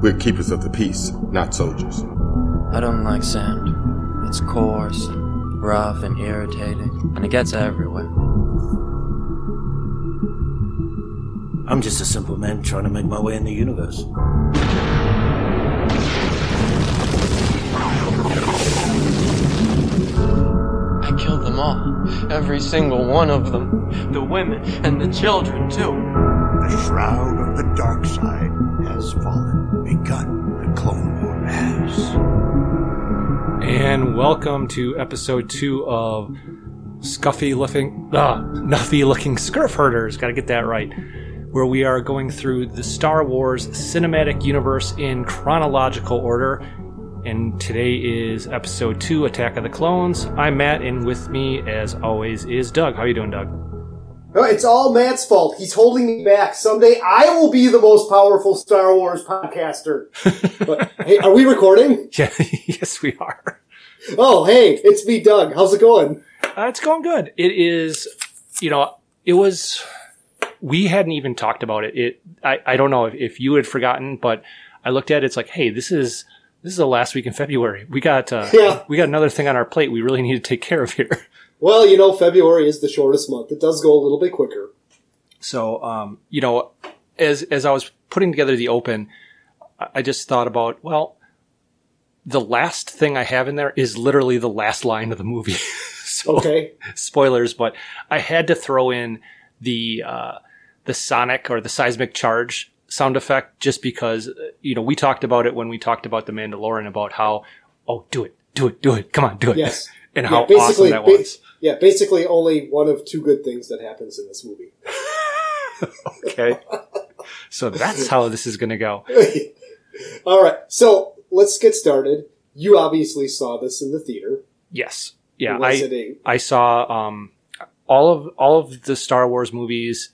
We're keepers of the peace, not soldiers. I don't like sand. It's coarse and rough and irritating, and it gets everywhere. I'm just a simple man trying to make my way in the universe. I killed them all. Every single one of them. The women and the children, too. The shroud of the dark side has fallen. Begun. The Clone War has. And welcome to episode two of Scuffy Looking, ah, Nuffy Looking Scurf Herders. Got to get that right. Where we are going through the Star Wars cinematic universe in chronological order. And today is episode two, Attack of the Clones. I'm Matt, and with me, as always, is Doug. How you doing, Doug? No, it's all Matt's fault. He's holding me back. Someday I will be the most powerful Star Wars podcaster. but hey, are we recording? Yeah, yes, we are. Oh, hey, it's me, Doug. How's it going? Uh, it's going good. It is, you know, it was. We hadn't even talked about it. It. I. I don't know if, if you had forgotten, but I looked at it. It's like, hey, this is this is the last week in February. We got. Uh, Yeah. We got another thing on our plate. We really need to take care of here. Well, you know, February is the shortest month. It does go a little bit quicker. So, um, you know, as as I was putting together the open, I I just thought about well, the last thing I have in there is literally the last line of the movie. so, Okay. spoilers, but I had to throw in the uh, the sonic or the seismic charge sound effect just because uh, you know we talked about it when we talked about the Mandalorian about how oh do it do it do it come on do it Yes. and Yeah, how awesome basically, that ba- was yeah, basically only one of two good things that happens in this movie. okay so that's how this is gonna go all right, so let's get started. You obviously saw this in the theater. yes yeah Was I it saw um, all of all of the Star Wars movies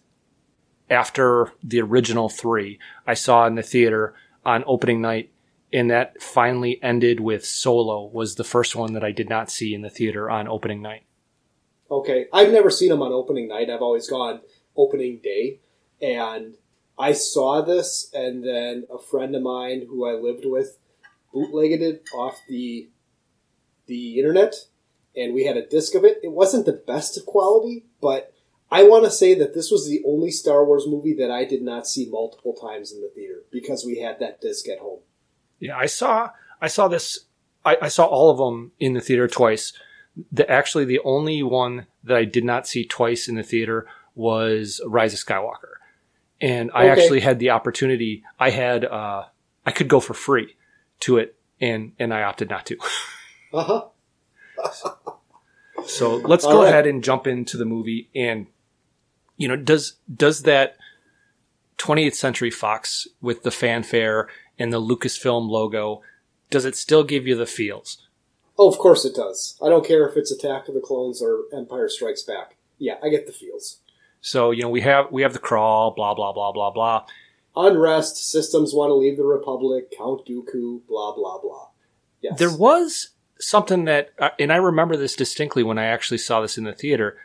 after the original three. I saw in the theater on opening night, and that finally ended with Solo. Was the first one that I did not see in the theater on opening night. Okay, I've never seen them on opening night. I've always gone opening day, and I saw this, and then a friend of mine who I lived with bootlegged it off the the internet, and we had a disc of it. It wasn't the best of quality, but I want to say that this was the only Star Wars movie that I did not see multiple times in the theater because we had that disc at home. Yeah, I saw I saw this. I, I saw all of them in the theater twice. The actually the only one that I did not see twice in the theater was Rise of Skywalker, and I Okay. actually had the opportunity. I had uh, I could go for free to it, and and I opted not to. Uh huh. So let's go right. ahead and jump into the movie. And you know, does does that 20th Century Fox with the fanfare and the Lucasfilm logo? Does it still give you the feels? Oh, of course it does. I don't care if it's Attack of the Clones or Empire Strikes Back. Yeah, I get the feels. So you know we have we have the crawl, blah blah blah blah blah. Unrest, systems want to leave the Republic, Count Dooku, blah, blah, blah. Yes. There was something that, uh, and I remember this distinctly when I actually saw this in the theater.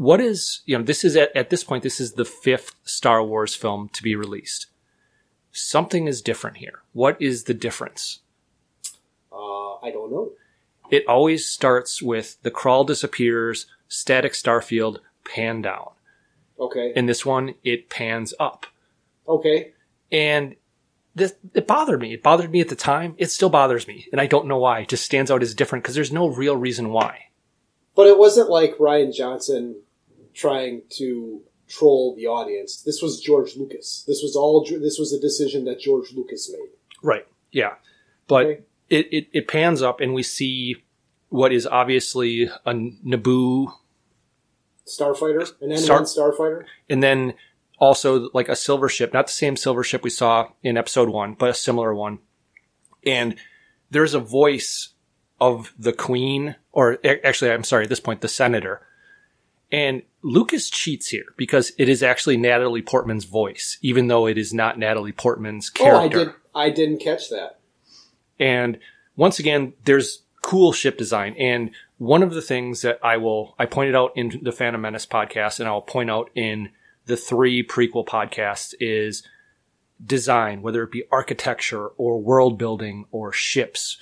What is you know this is at, at this point this is the fifth Star Wars film to be released. Something is different here. What is the difference? Uh, I don't know. It always starts with the crawl disappears, static starfield, pan down. Okay. In this one, it pans up. Okay. And this, it bothered me. It bothered me at the time. It still bothers me. And I don't know why. It just stands out as different because there's no real reason why. But it wasn't like Rian Johnson trying to troll the audience. This was George Lucas. This was all, this was a decision that George Lucas made. Right. Yeah. But Okay. it, it, it pans up and we see what is obviously a Naboo Starfighter? An N1 Star- Starfighter? and then also like a silver ship, not the same silver ship we saw in episode one, but a similar one. And there's a voice of the queen, or actually, I'm sorry, at this point, the senator. And Lucas cheats here because it is actually Natalie Portman's voice, even though it is not Natalie Portman's character. Oh, I did. I didn't catch that. And once again, there's cool ship design. And one of the things that I will, I pointed out in the Phantom Menace podcast and I'll point out in the three prequel podcasts is design, whether it be architecture or world building or ships.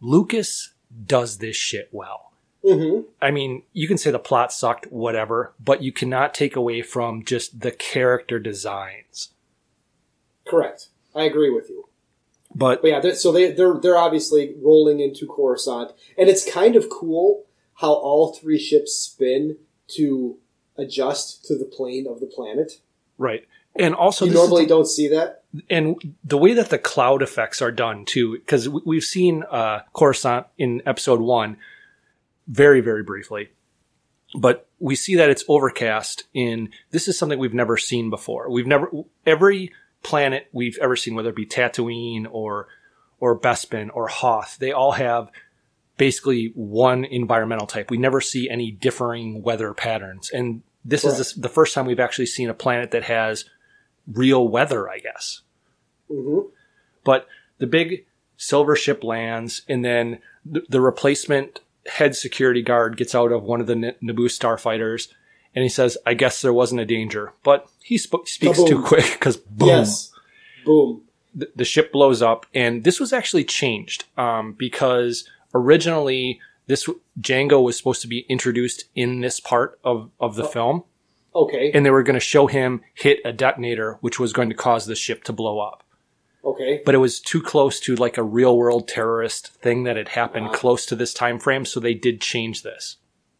Lucas does this shit well. Hmm I mean, you can say the plot sucked, whatever, but you cannot take away from just the character designs. Correct. I agree with you. But But yeah, they're, so they they're they're obviously rolling into Coruscant, and it's kind of cool how all three ships spin to adjust to the plane of the planet. right, and also you normally the- don't see that. and the way that the cloud effects are done too, because we've seen uh, Coruscant in episode one, very very briefly, but we see that it's overcast. In this is something we've never seen before. We've never every planet we've ever seen, whether it be Tatooine or or Bespin or Hoth, they all have basically one environmental type. We never see any differing weather patterns, and this is the, first time we've actually seen a planet that has real weather, I guess. hmm But the big silver ship lands, and then the, the replacement head security guard gets out of one of the N- Naboo starfighters, and he says, "I guess there wasn't a danger," but he sp- speaks Kaboom. too quick because boom, Yes. Boom. the, the ship blows up. And this was actually changed um, because originally this Jango was supposed to be introduced in this part of of the film, Okay. and they were going to show him hit a detonator, which was going to cause the ship to blow up okay. but it was too close to like a real world terrorist thing that had happened Ah. close to this time frame so they did change this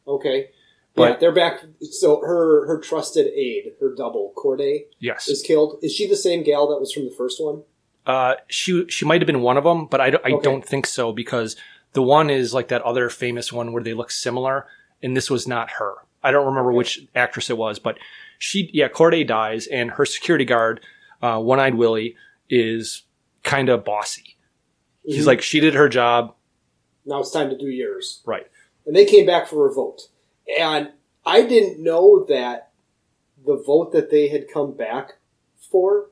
Okay. But- yeah, they're back. So her her trusted aide, her double Cordé, yes is killed. Is she the same gal that was from the first one? uh, she she might have been one of them but i, don't- I Okay. don't think so because the one is like that other famous one where they look similar and this was not her i don't remember Okay. which actress it was but she yeah cordé dies and her security guard uh, one-eyed willie is kind of bossy he's Mhm. like she did her job now it's time to do yours. right and they came back for a vote. And I didn't know that the vote that they had come back for.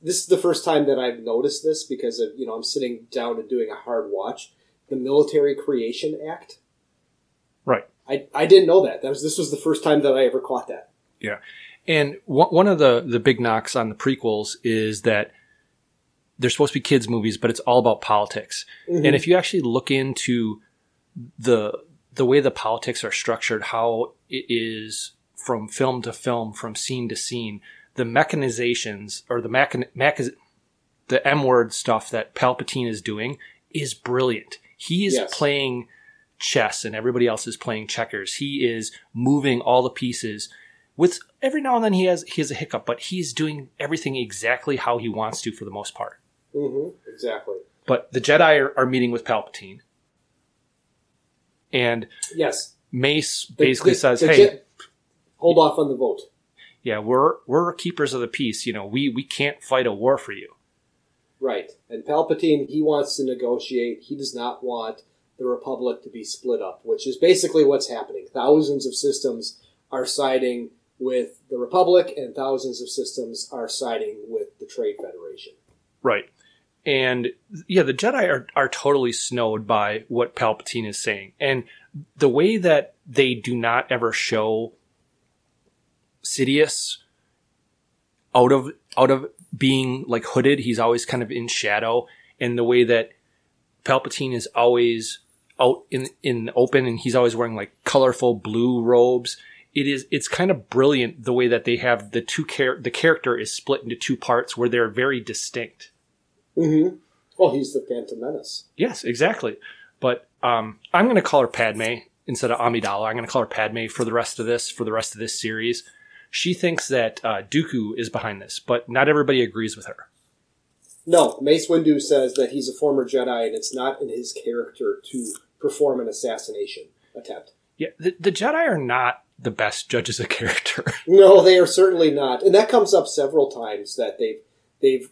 This is the first time that I've noticed this because of you know I'm sitting down and doing a hard watch. The Military Creation Act. right I, I didn't know that. That was this was the first time that I ever caught that. Yeah. And one one of the, the big knocks on the prequels is that they're supposed to be kids' movies, but it's all about politics. Mm-hmm. And if you actually look into the the way the politics are structured, how it is from film to film, from scene to scene, the mechanizations or the mechan- mech- the M word stuff that Palpatine is doing is brilliant. He is Yes. playing chess and everybody else is playing checkers. He is moving all the pieces with every now and then he has he has a hiccup, but he's doing everything exactly how he wants to for the most part. Hmm Exactly. But the Jedi are, are meeting with Palpatine, and Yes. Mace The- basically the- says, the "Hey, Je- hold off on the vote. yeah, we're we're keepers of the peace. You know, we we can't fight a war for you." Right. And Palpatine, he wants to negotiate. He does not want the Republic to be split up, which is basically what's happening. Thousands of systems are siding with the Republic, and thousands of systems are siding with the Trade Federation. Right. And yeah, the Jedi are, are totally snowed by what Palpatine is saying. And the way that they do not ever show Sidious out of out of being like hooded, he's always kind of in shadow. And the way that Palpatine is always out in in open and he's always wearing like colorful blue robes. It is it's kind of brilliant the way that they have the two char- the character is split into two parts where they're very distinct. Mm-hmm. Well, he's the Phantom Menace. Yes, exactly. But um, I'm going to call her Padme instead of Amidala. I'm going to call her Padme for the rest of this, for the rest of this series. She thinks that uh, Dooku is behind this, but not everybody agrees with her. No, Mace Windu says that he's a former Jedi, and it's not in his character to perform an assassination attempt. Yeah, the, the Jedi are not the best judges of character. No, they are certainly not, and that comes up several times that they've they've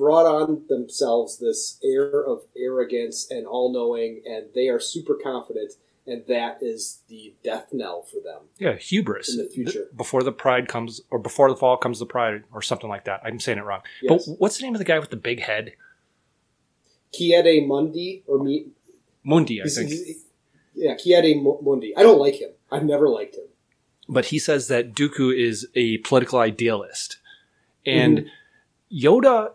brought on themselves this air of arrogance and all knowing, and they are super confident, and that is the death knell for them. yeah, hubris. In the future. before the pride comes, or before the fall comes the pride, or something like that. I'm saying it wrong. Yes. But what's the name of the guy with the big head? Ki-Adi-Mundi or me, Mundi, I he's- think. he's- yeah, Ki-Adi-Mundi. I don't like him. I've never liked him. but he says that Dooku is a political idealist, and mm-hmm. Yoda.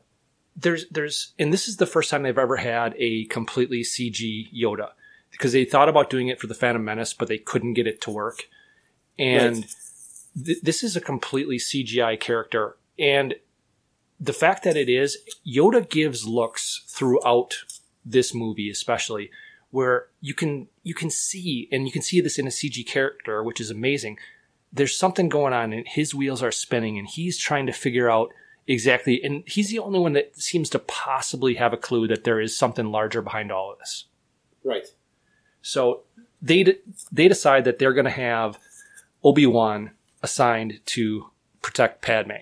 There's there's and this is the first time they've ever had a completely CG Yoda because they thought about doing it for the Phantom Menace, but they couldn't get it to work, and Right. th- this is a completely CGI character, and the fact that it is Yoda gives looks throughout this movie, especially where you can you can see and you can see this in a CG character, which is amazing. There's something going on, and his wheels are spinning, and he's trying to figure out exactly. And he's the only one that seems to possibly have a clue that there is something larger behind all of this. Right. So they de- they decide that they're going to have Obi Wan assigned to protect Padme.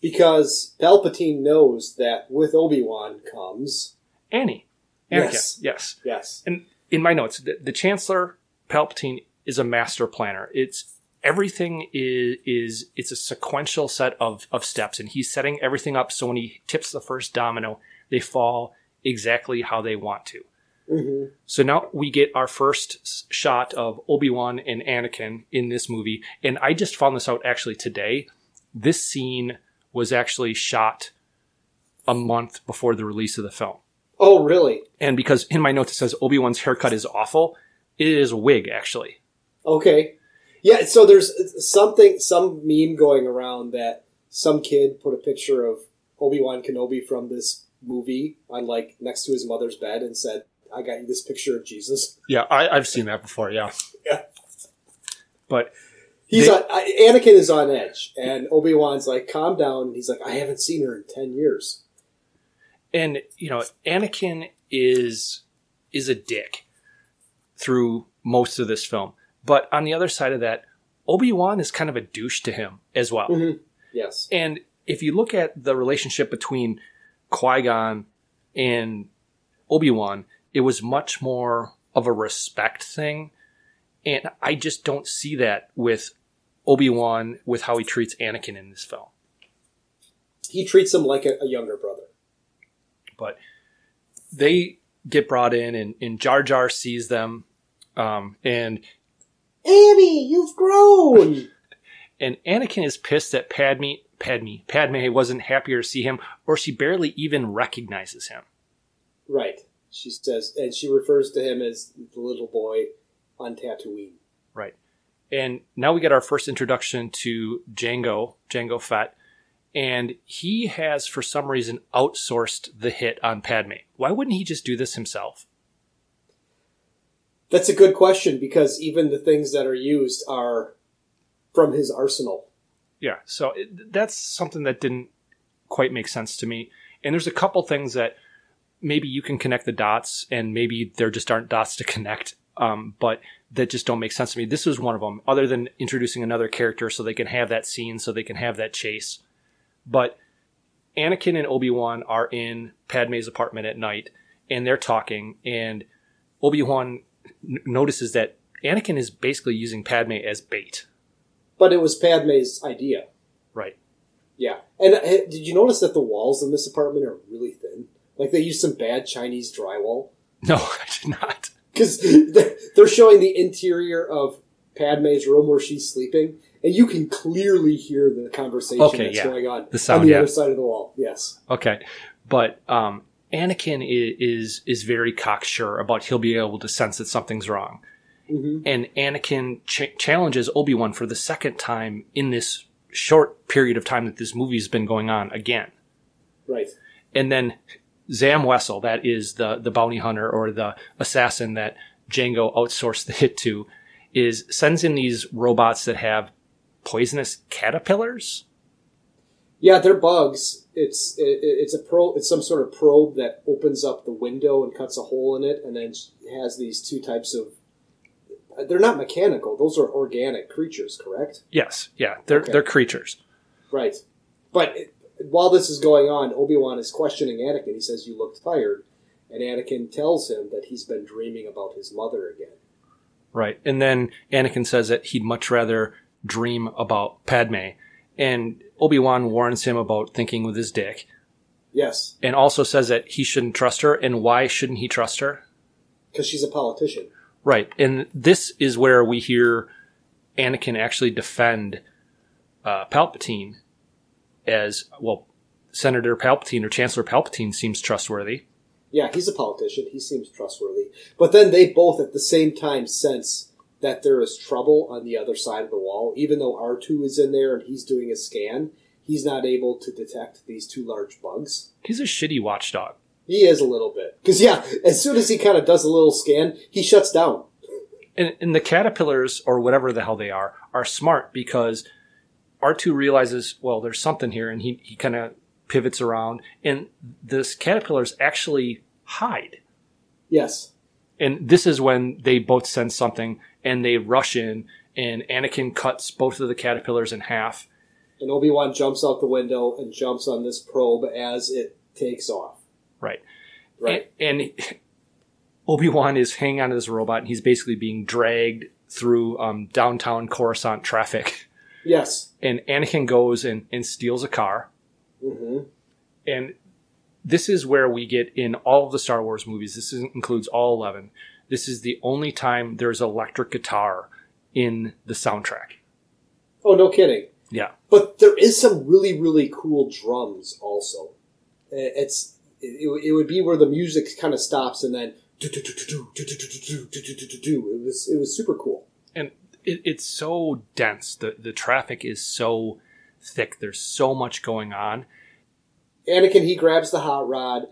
Because Palpatine knows that with Obi Wan comes Annie. Anakin. Yes. yes. yes, And in my notes, the, the Chancellor Palpatine is a master planner. It's everything is is it's a sequential set of of steps, and he's setting everything up so when he tips the first domino, they fall exactly how they want to. hmm So now we get our first shot of Obi Wan and Anakin in this movie, and I just found this out actually today. This scene was actually shot a month before the release of the film. Oh, really? And because in my notes it says Obi Wan's haircut is awful, it is a wig actually. Okay. Yeah, so there's something, some meme going around that some kid put a picture of Obi Wan Kenobi from this movie on like next to his mother's bed and said, "I got you this picture of Jesus." Yeah, I, I've seen that before. Yeah, Yeah. but He's They- on. Anakin is on edge, and Obi Wan's like, "Calm down." He's like, "I haven't seen her in ten years." and you know Anakin is is a dick through most of this film, but on the other side of that, Obi Wan is kind of a douche to him as well. Mhm. Yes. And if you look at the relationship between Qui Gon and Obi Wan, it was much more of a respect thing. And I just don't see that with Obi Wan with how he treats Anakin in this film. He treats him like a, a younger brother. But they get brought in, and, and Jar Jar sees them. Um, and Amy, you've grown. and Anakin is pissed that Padme Padme Padme wasn't happier to see him, or she barely even recognizes him. right. She says, and she refers to him as the little boy on Tatooine. Right. And now we get our first introduction to Jango, Jango Fett, and he has, for some reason, outsourced the hit on Padme. Why wouldn't he just do this himself? That's a good question because even the things that are used are from his arsenal. Yeah, so it, that's something that didn't quite make sense to me. And there's a couple things that maybe you can connect the dots, and maybe there just aren't dots to connect, um, but that just don't make sense to me. This was one of them, other than introducing another character so they can have that scene, so they can have that chase. But Anakin and Obi Wan are in Padme's apartment at night, and they're talking, and Obi Wan n- notices that Anakin is basically using Padme as bait. But it was Padme's idea. Right. Yeah. And uh, did you notice that the walls in this apartment are really thin? Like they used some bad Chinese drywall? No, I did not. Because they're showing the interior of Padme's room where she's sleeping, and you can clearly hear the conversation Okay, that's yeah. going on The sound, on the yeah. other side of the wall. Yes. Okay, but um, Anakin is, is very cocksure about he'll be able to sense that something's wrong, hmm and Anakin ch- challenges Obi Wan for the second time in this short period of time that this movie's been going on again, Right. and then Zam Wesell, that is the the bounty hunter or the assassin that Jango outsourced the hit to, is sends in these robots that have poisonous caterpillars. Yeah, they're bugs. It's it, it's a pro. It's some sort of probe that opens up the window and cuts a hole in it, and then has these two types of. They're not mechanical; those are organic creatures, correct? Yes, yeah, they're Okay. they're creatures. Right. But it, while this is going on, Obi Wan is questioning Anakin. He says, "You look tired," and Anakin tells him that he's been dreaming about his mother again. Right. And then Anakin says that he'd much rather dream about Padme. And Obi Wan warns him about thinking with his dick. Yes, And also says that he shouldn't trust her. And why shouldn't he trust her? because she's a politician. Right. And this is where we hear Anakin actually defend uh, Palpatine as well. Senator Palpatine or Chancellor Palpatine seems trustworthy. Yeah, he's a politician. He seems trustworthy. But then they both at the same time sense that there is trouble on the other side of the wall. Even though R2 is in there and he's doing a scan, he's not able to detect these two large bugs. He's a shitty watchdog. He is a little bit. Because, yeah, as soon as he kind of does a little scan, he shuts down. And, and the caterpillars, or whatever the hell they are, are smart because R2 realizes, well, there's something here, and he, he kind of pivots around, and this caterpillars actually hide. Yes. And this is when they both sense something, and they rush in, and Anakin cuts both of the caterpillars in half. And Obi Wan jumps out the window and jumps on this probe as it takes off. Right. Right. And, and Obi Wan is hanging onto this robot, and he's basically being dragged through um, downtown Coruscant traffic. Yes. And Anakin goes and, and steals a car. hmm And this is where we get in all of the Star Wars movies. This is, includes all 11. This is the only time there's electric guitar in the soundtrack. Oh, no kidding. Yeah. But there is some really, really cool drums also. Uh, It's it, it would be where the music kind of stops and then it was it was super cool. And it, it's so dense. The, the traffic is so thick. There's so much going on. Anakin he grabs the hot rod.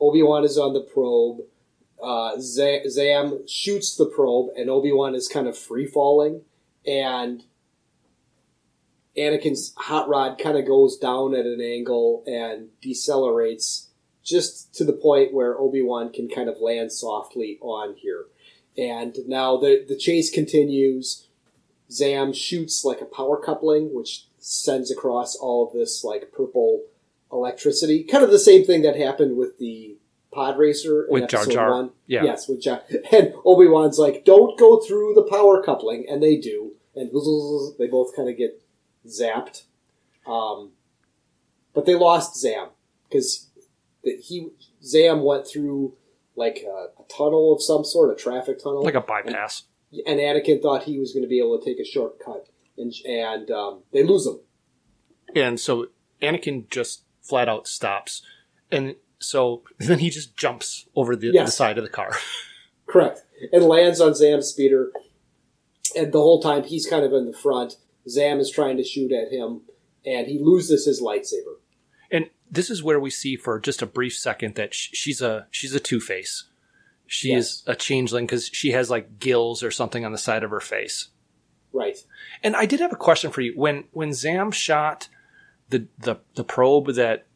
Obi Wan is on the probe. Uh, Zam shoots the probe, and Obi Wan is kind of free falling, and Anakin's hot rod kind of goes down at an angle and decelerates just to the point where Obi Wan can kind of land softly on here. And now the the chase continues. Zam shoots like a power coupling, which sends across all of this like purple electricity. Kind of the same thing that happened with the pod racer With Jar Jar. one. Yeah. Yes, with Jar. And Obi Wan's like, "Don't go through the power coupling," and they do, and they both kind of get zapped. Um, but they lost Zam because he Zam went through like a, a tunnel of some sort, a traffic tunnel, Like a bypass. and Anakin thought he was going to be able to take a shortcut, and and um, they lose him. And so Anakin just flat out stops. And so then he just jumps over the, the side of the car. Correct, and lands on Zam's speeder, and the whole time he's kind of in the front. Zam is trying to shoot at him, and he loses his lightsaber. And this is where we see for just a brief second that she's a she's a two face. She Yes. is a changeling because she has like gills or something on the side of her face. Right. And I did have a question for you. When when Zam shot the the, the probe that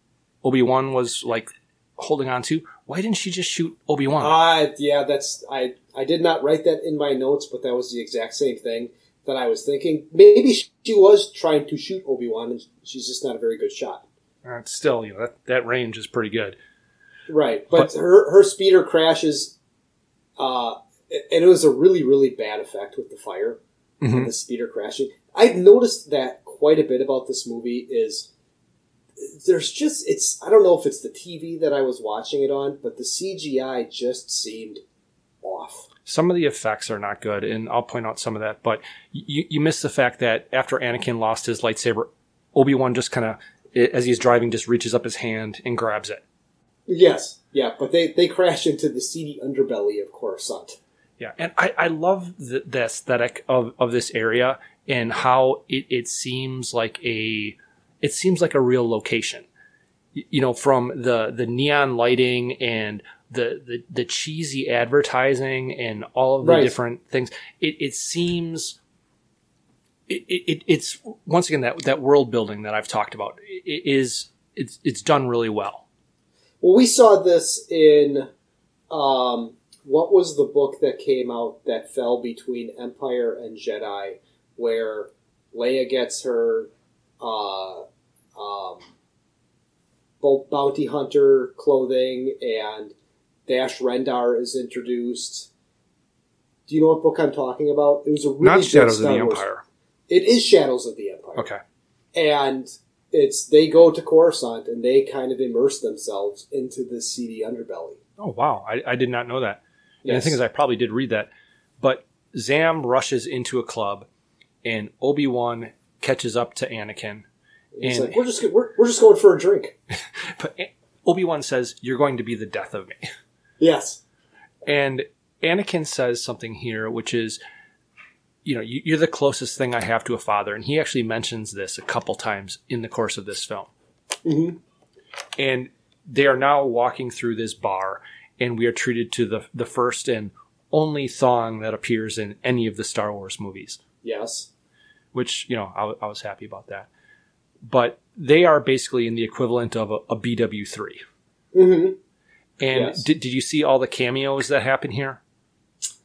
Obi Wan was like holding on to, why didn't she just shoot Obi Wan? Uh, yeah, that's I. I did not write that in my notes, but that was the exact same thing that I was thinking. Maybe she was trying to shoot Obi Wan, and she's just not a very good shot. Uh, still, you know that, that range is pretty good. Right, but, But- her her speeder crashes, uh, and it was a really really bad effect with the fire and the speeder crashing. I've noticed that quite a bit about this movie is there's just it's I don't know if it's the TV that I was watching it on, but the CGI just seemed off. Some of the effects are not good, and I'll point out some of that. But you, you miss the fact that after Anakin lost his lightsaber, Obi Wan just kind of, as he's driving, just reaches up his hand and grabs it. Yes, yeah, but they they crash into the seedy underbelly of Coruscant. Yeah, and I, I love the, the aesthetic of, of this area and how it, it seems like a it seems like a real location. You know, from the the neon lighting and the the, the cheesy advertising and all of the Right. different things, it, it seems. It, it, it's once again that that world building that I've talked about i- i- is it's it's done really well. Well, we saw this in um, what was the book that came out that fell between Empire and Jedi, where Leia gets her uh, um, bo- bounty hunter clothing and Dash Rendar is introduced. Do you know what book I'm talking about? It was a really Not Shadows of the Wars- Empire. It is Shadows of the Empire Okay. and it's they go to Coruscant and they kind of immerse themselves into the seedy underbelly. Oh wow, I, I did not know that. And the thing is, I probably did read that. But Zam rushes into a club, and Obi Wan catches up to Anakin, It's and like we're just we're, we're just going for a drink. But Obi Wan says, "You're going to be the death of me." Yes. And Anakin says something here, which is, you know, you- you're the closest thing I have to a father. And he actually mentions this a couple times in the course of this film. Mhm. And they are now walking through this bar, and we are treated to the, the first and only thong that appears in any of the Star Wars movies, Yes. Which, you know, I was happy about that. But they are basically in the equivalent of a, a BW3. hmm And Yes. did, did you see all the cameos that happen here?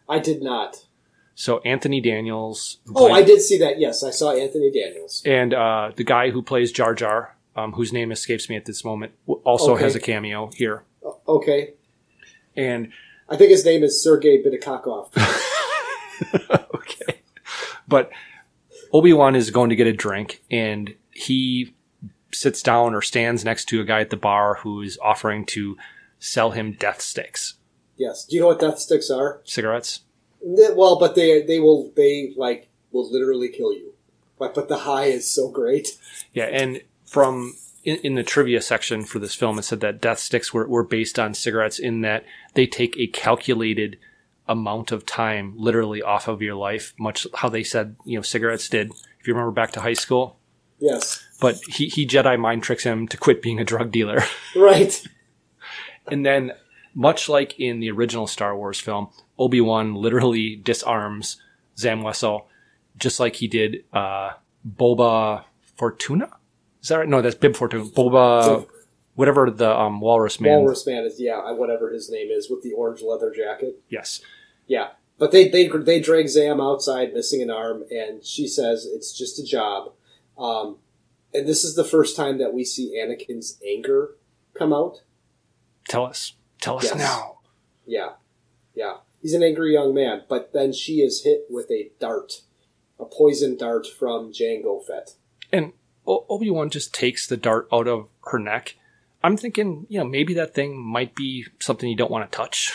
I did not. So Anthony Daniels, Oh, played- I did see that. Yes, I saw Anthony Daniels. and uh, the guy who plays Jar Jar, um, whose name escapes me at this moment, also Okay. has a cameo here. Okay. And I think his name is Sergei Bidakakov. okay, but Obi Wan is going to get a drink, and he sits down or stands next to a guy at the bar who is offering to sell him death sticks, yes. Do you know what death sticks are? cigarettes. Well, but they they will they like will literally kill you. But but the high is so great. Yeah, and from in, in the trivia section for this film, it said that death sticks were, were based on cigarettes in that they take a calculated amount of time literally off of your life, much how they said, you know, cigarettes did. If you remember back to high school. Yes. But he, he Jedi mind tricks him to quit being a drug dealer. Right. and then, much like in the original Star Wars film, Obi Wan literally disarms Zam Wesell, just like he did uh, Boba Fortuna. Is that right? No, that's Bib Fortuna. Boba, whatever the um, Walrus man. Walrus man is yeah, whatever his name is with the orange leather jacket. Yes. Yeah. But they they they drag Zam outside, missing an arm, and she says it's just a job. Um, and this is the first time that we see Anakin's anger come out. Tell us. Tell us Yes. now. Yeah, yeah. He's an angry young man, but then she is hit with a dart, a poison dart from Jango Fett. And Obi Wan just takes the dart out of her neck. I'm thinking, you know, maybe that thing might be something you don't want to touch.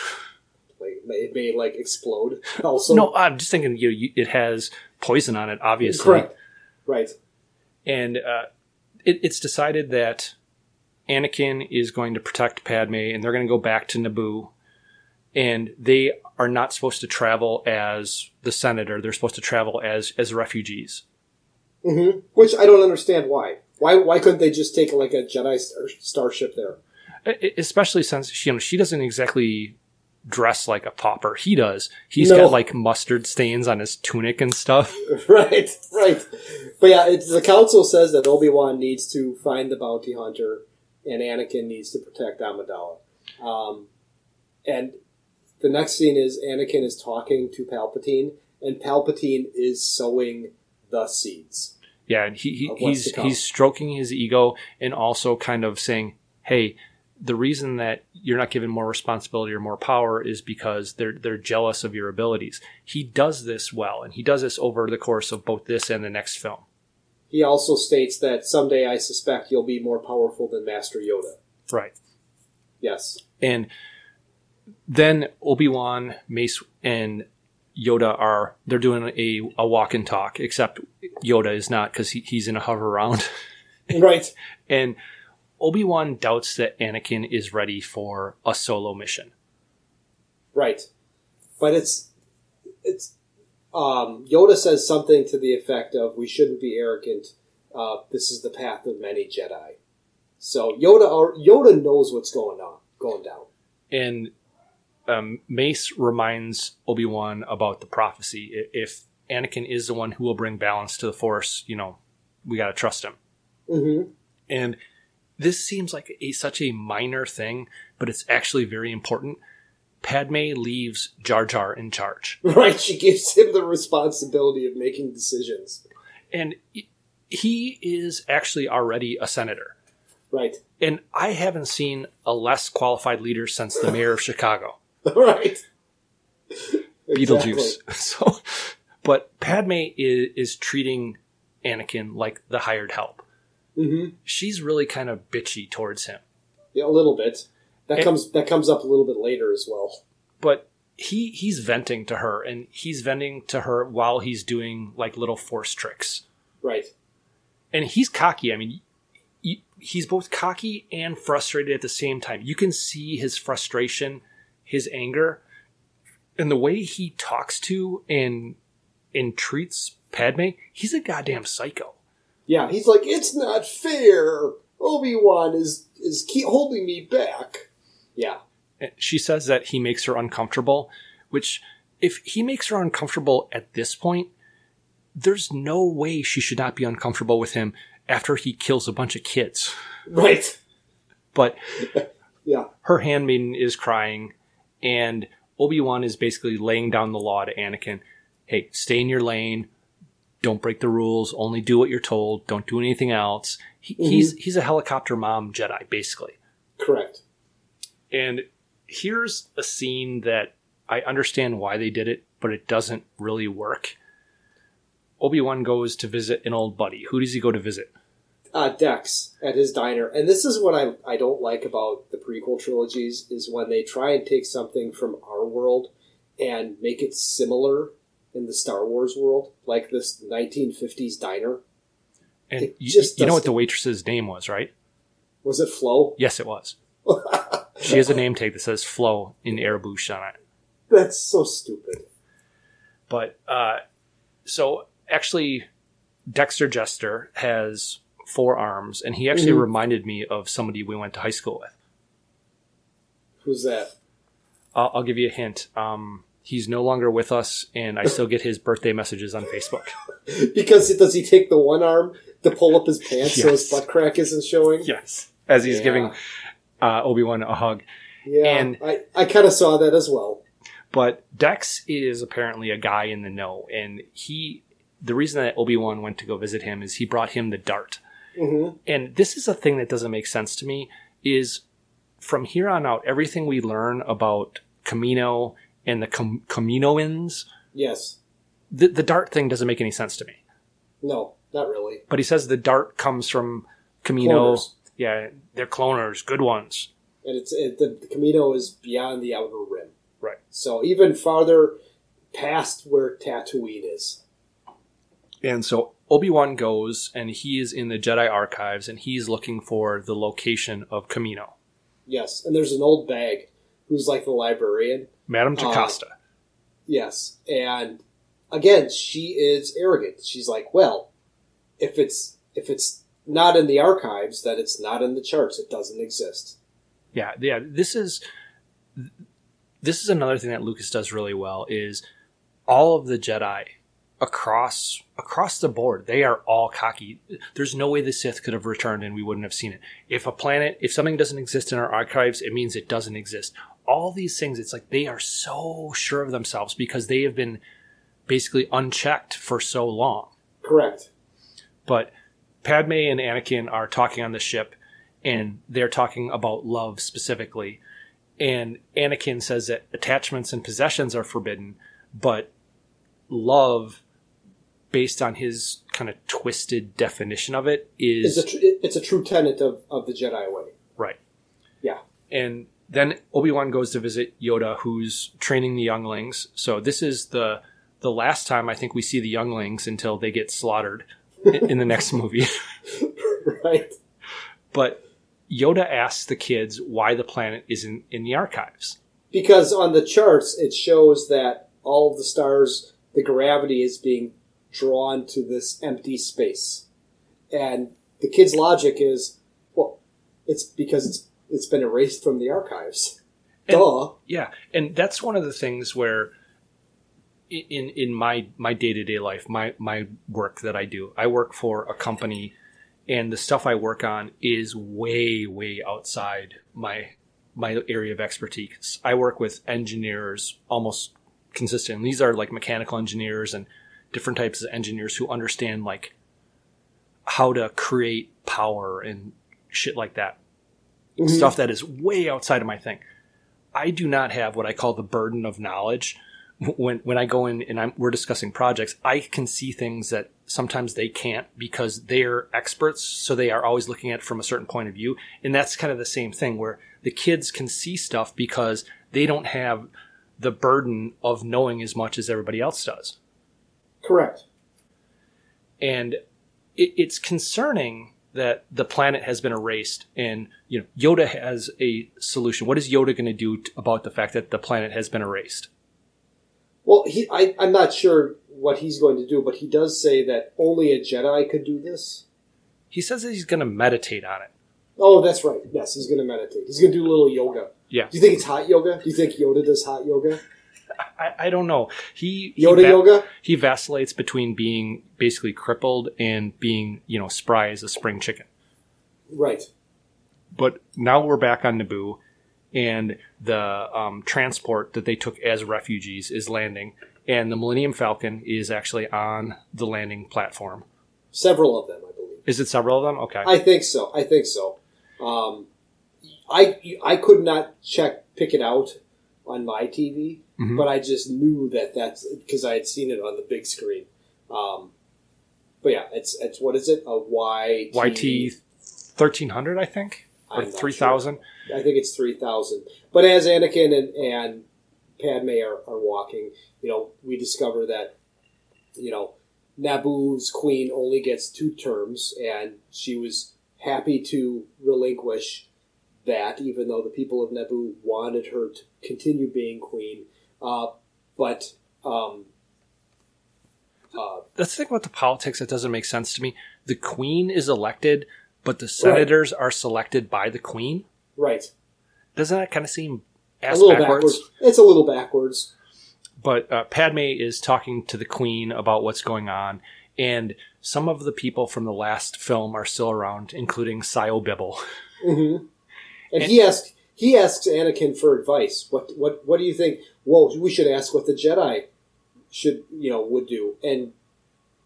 Like it may like explode. Also, no, I'm just thinking, you know, you, it has poison on it, obviously. correct. Right. and uh, it, it's decided that Anakin is going to protect Padme, and they're going to go back to Naboo, and they are not supposed to travel as the senator; they're supposed to travel as as refugees. hmm Which I don't understand why. Why why couldn't they just take like a Jedi star- starship there? Especially since she, you know, she doesn't exactly dress like a pauper. He does. He's No. got like mustard stains on his tunic and stuff. right, right. But yeah, it's, the council says that Obi Wan needs to find the bounty hunter, and Anakin needs to protect Amidala. Um, and the next scene is Anakin is talking to Palpatine, and Palpatine is sowing the seeds. Yeah, and he, he he's he's stroking his ego and also kind of saying, "Hey, the reason that you're not given more responsibility or more power is because they're they're jealous of your abilities." He does this well, and he does this over the course of both this and the next film. He also states that someday I suspect you'll be more powerful than Master Yoda. Right. Yes. And then Obi Wan, Mace, and Yoda are they're doing a, a walk and talk, except Yoda is not because he, he's in a hover round. Right. And Obi Wan doubts that Anakin is ready for a solo mission. Right. But it's it's um, Yoda says something to the effect of "We shouldn't be arrogant. Uh, this is the path of many Jedi." So Yoda or Yoda knows what's going on, going down. And um, Mace reminds Obi Wan about the prophecy. If Anakin is the one who will bring balance to the Force, you know, we got to trust him. Mm-hmm. And this seems like a, such a minor thing, but it's actually very important. Padme leaves Jar Jar in charge. Right. She gives him the responsibility of making decisions. And he- he is actually already a senator. Right. And I haven't seen a less qualified leader since the mayor of Chicago, right. Beetlejuice. So, but Padme is, is treating Anakin like the hired help. Mm-hmm. She's really kind of bitchy towards him. Yeah, a little bit. That And- comes that comes up a little bit later as well. But he he's venting to her, and he's venting to her while he's doing like little force tricks, Right. and he's cocky. I mean, he's both cocky and frustrated at the same time. You can see his frustration, his anger, and the way he talks to and and treats Padme. He's a goddamn psycho. Yeah, he's like, it's not fair. Obi Wan is is keep holding me back. Yeah. she says that he makes her uncomfortable, which if he makes her uncomfortable at this point, there's no way she should not be uncomfortable with him after he kills a bunch of kids. Right. But Yeah. her handmaiden is crying, and Obi-Wan is basically laying down the law to Anakin. Hey, stay in your lane. Don't break the rules. Only do what you're told. Don't do anything else. He, mm-hmm. He's he's a helicopter mom Jedi, basically. Correct. And here's a scene that I understand why they did it, but it doesn't really work. Obi Wan goes to visit an old buddy. Who does he go to visit? Uh, Dex at his diner, and this is what I I don't like about the prequel trilogies is when they try and take something from our world and make it similar in the Star Wars world, like this 1950s diner. And It you, just you know what the waitress's name was, right? Was it Flo? Yes, it was. She has a name tag that says Flo in Aurebesh on it. That's so stupid. But uh, so actually, Dexter Jettster has four arms, and he actually Mhm. reminded me of somebody we went to high school with. Who's that? I'll, I'll give you a hint. Um, he's no longer with us, and I still get his birthday messages on Facebook. Because does he take the one arm to pull up his pants so his butt crack isn't showing? Yes, as he's Yeah. giving uh, Obi Wan a hug. Yeah, And- I, I kind of saw that as well. But Dex is apparently a guy in the know, and he. The reason that Obi Wan went to go visit him is he brought him the dart. Hmm And this is a thing that doesn't make sense to me. Is from here on out, everything we learn about Kamino and the Com- Kaminoans, Yes. the, the dart thing doesn't make any sense to me. No, not really. But he says the dart comes from Kamino. Cloners. Yeah, they're cloners, good ones. and it's it, the, the Kamino is beyond the outer rim. Right. So even farther past where Tatooine is. And so Obi Wan goes, and he is in the Jedi archives, and he's looking for the location of Kamino. Yes, and there's an old bag who's like the librarian. Madame Uh, Jocasta. Yes, and again, she is arrogant. She's like, well, if it's if it's not in the archives, then it's not in the charts. It doesn't exist. yeah, yeah. This is this is another thing that Lucas does really well is all of the Jedi across across the board they are all cocky there's no way the sith could have returned and we wouldn't have seen it if a planet if something doesn't exist in our archives it means it doesn't exist all these things it's like they are so sure of themselves because they have been basically unchecked for so long Correct. but Padme and Anakin are talking on the ship and they're talking about love specifically. And Anakin says that attachments and possessions are forbidden, but love, based on his kind of twisted definition of it, It's a tr- it's a true tenet of, of the Jedi way. right. Yeah. And then Obi Wan goes to visit Yoda, who's training the younglings. So this is the the last time I think we see the younglings until they get slaughtered in, in the next movie. right. But Yoda asks the kids why the planet isn't in the archives. Because on the charts, it shows that all of the stars, the gravity is being drawn to this empty space. And the kid's logic is, well, it's because it's it's been erased from the archives. And- Duh. Yeah, and that's one of the things where in in my my day-to-day life, my my work that I do, I work for a company and the stuff I work on is way way outside my my area of expertise. I work with engineers almost consistently. These are like mechanical engineers and different types of engineers who understand like how to create power and shit like that. Mhm. Stuff that is way outside of my thing. I do not have what I call the burden of knowledge. When when I go in and I'm, we're discussing projects, I can see things that sometimes they can't because they're experts, so they are always looking at it from a certain point of view. And that's kind of the same thing where the kids can see stuff because they don't have the burden of knowing as much as everybody else does. Correct. and it, it's concerning that the planet has been erased and you know yoda has a solution what is yoda going to do t- about the fact that the planet has been erased Well, he, I, I'm not sure what he's going to do, but he does say that only a Jedi could do this. he says that he's going to meditate on it Oh, that's right. Yes, he's going to meditate. He's going to do a little yoga. yeah Do you think it's hot yoga? Do you think Yoda does hot yoga? I, I don't know he he Yoda va- yoga? he vacillates between being basically crippled and being you know spry as a spring chicken Right. but now we're back on naboo and the um, transport that they took as refugees is landing and the millennium falcon is actually on the landing platform Several of them, I believe. Is it several of them? Okay. I think so. I think so. Um, I I could not check pick it out on my TV, Mhm. but I just knew that that's because I had seen it on the big screen. Um, but yeah, it's it's what is it? A YT? YT thirteen hundred, I think, or three thousand. I think it's three thousand. But as Anakin and, and Padme are, are walking, you know, we discover that, you know, Naboo's queen only gets two terms, and she was happy to relinquish that, even though the people of Naboo wanted her to continue being queen. Uh, but um, uh, That's the thing about the politics that doesn't make sense to me. The queen is elected, but the senators are selected by the queen. right, Doesn't that kind of seem a little backwards? backwards. It's a little backwards. But uh, Padme is talking to the queen about what's going on, and some of the people from the last film are still around, including Sio Bibble. hmm And, And- he asks he asks Anakin for advice. What what what do you think? Well, we should ask what the Jedi should you know would do. And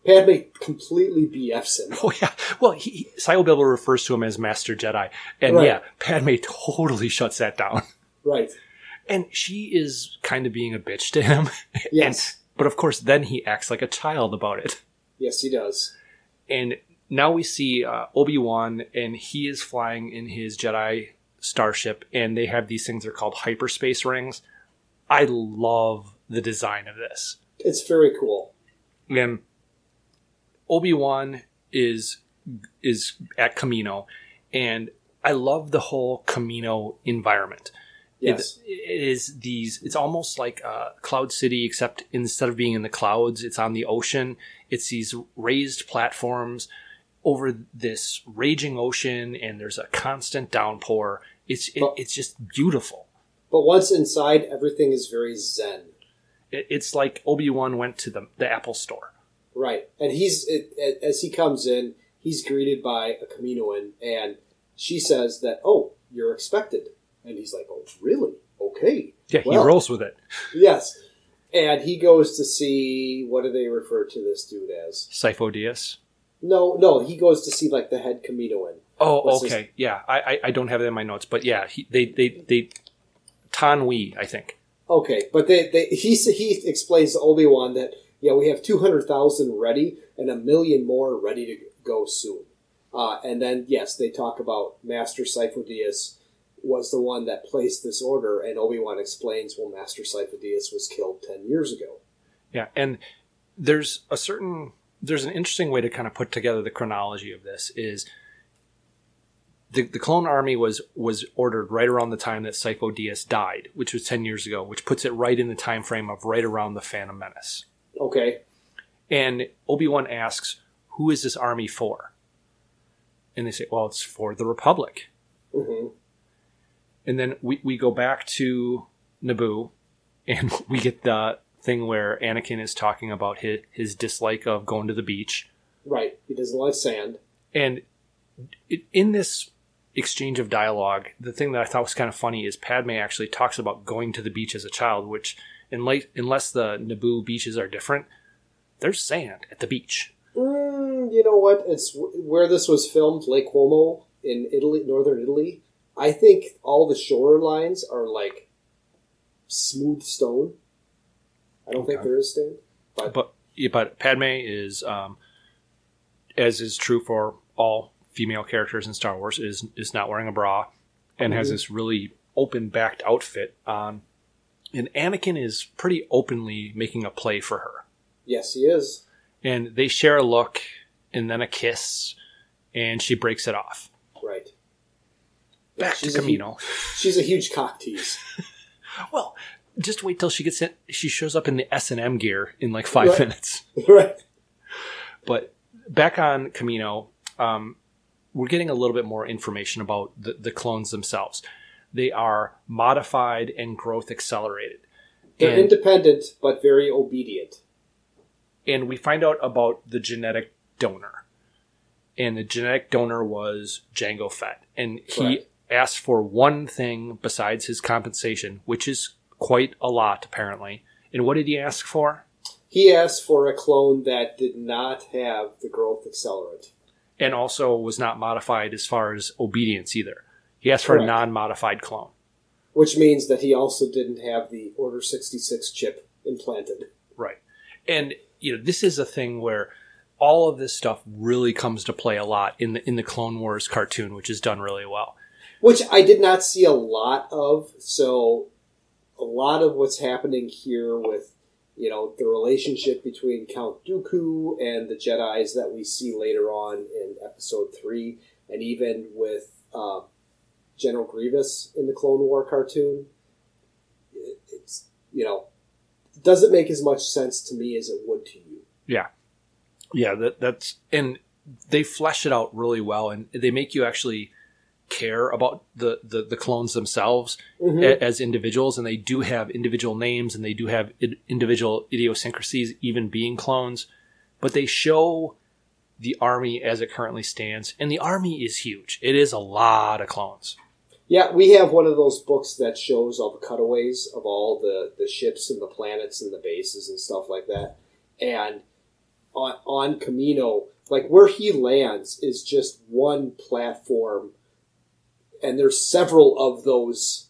Padme completely BFs him. Oh yeah. Well, he, he, Sio refers to him as Master Jedi, and Right. yeah, Padme totally shuts that down. Right. And she is kind of being a bitch to him. Yes. But of course, then he acts like a child about it. Yes, he does. And now we see uh, Obi Wan, and he is flying in his Jedi starship, and they have these things. They're called hyperspace rings. I love the design of this. It's very cool. And Obi Wan is is at Kamino, and I love the whole Kamino environment. Yes. It, it is these. It's almost like uh, Cloud City, except instead of being in the clouds, it's on the ocean. It's these raised platforms over this raging ocean, and there's a constant downpour. It's it, But- it's just beautiful. But once inside, everything is very zen. It, it's like Obi Wan went to the the Apple Store. Right. And he's it, as he comes in, he's greeted by a Kaminoan, and she says that, "Oh, you're expected." And he's like, "Oh, really? Okay." Yeah, he rolls with it. Yes. And he goes to see what do they refer to this dude as? Sifo Dyas. No, no, he goes to see like the head Kaminoan. Oh, What's his- okay. Yeah, I, I I don't have it in my notes, but yeah, he, they they they Taun We, I think. Okay, but they, they he he explains to Obi Wan that yeah we have two hundred thousand ready and a million more ready to go soon. Uh, and then yes, they talk about Master Sifo-Dyas was the one that placed this order, and Obi Wan explains well Master Sifo-Dyas was killed ten years ago. Yeah, and there's a certain there's an interesting way to kind of put together the chronology of this is the, the clone army was was ordered right around the time that Sifo Dyas died, which was ten years ago, which puts it right in the time frame of right around the Phantom Menace. Okay, And Obi Wan asks, "Who is this army for?" And they say, "Well, it's for the Republic." hmm And then we, we go back to Naboo, and we get the thing where Anakin is talking about his, his dislike of going to the beach. right. He doesn't like sand. And in this exchange of dialogue, the thing that I thought was kind of funny is Padme actually talks about going to the beach as a child, which, unless, unless the Naboo beaches are different, there's sand at the beach. Mm, you know what? It's where this was filmed, Lake Como in Italy, northern Italy. I think all the shorelines are like smooth stone. I don't think there is sand. But, But yeah, but Padme is, um, as is true for all female characters in Star Wars, is is not wearing a bra and has Mhm. this really open backed outfit on, And Anakin is pretty openly making a play for her. Yes, he is. And they share a look and then a kiss, and she breaks it off. Right. Yeah, Back to she's a hu- Kamino. she's a huge cock tease. Well, just wait till she gets in. She shows up in the S and M gear in like five Right. minutes. right. But back on Kamino, um, we're getting a little bit more information about the, the clones themselves. They are modified and growth accelerated. They're And, independent but very obedient. and we find out about the genetic donor. And the genetic donor was Jango Fett. And he Correct. asked for one thing besides his compensation, which is quite a lot, apparently. And what did he ask for? He asked for a clone that did not have the growth accelerant. And also was not modified as far as obedience either. He asked for a non-modified clone. Which means that he also didn't have the Order 66 chip implanted. Right. And you know, this is a thing where all of this stuff really comes to play a lot in the in the Clone Wars cartoon, which is done really well. Which I did not see a lot of, so a lot of what's happening here with, you know, the relationship between Count Dooku and the Jedi's that we see later on in Episode 3, and even with uh, General Grievous in the Clone War cartoon, it's, you know, doesn't make as much sense to me as it would to you. Yeah. Yeah, that that's and they flesh it out really well and they make you actually care about the the, the clones themselves Mhm. a- as individuals and they do have individual names and they do have I- individual idiosyncrasies even being clones but they show the army as it currently stands and the army is huge it is a lot of clones Yeah, we have one of those books that shows all the cutaways of all the, the ships and the planets and the bases and stuff like that. And on, on Kamino, like where he lands is just one platform, and there's several of those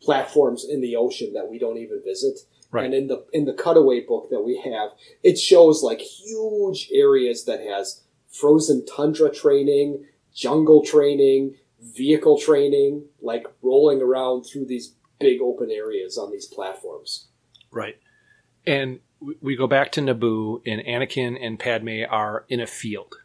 platforms in the ocean that we don't even visit. Right. And in the in the cutaway book that we have, it shows like huge areas that has frozen tundra training, jungle training, vehicle training, like rolling around through these big open areas on these platforms. right and we- we go back to naboo and anakin and padme are in a field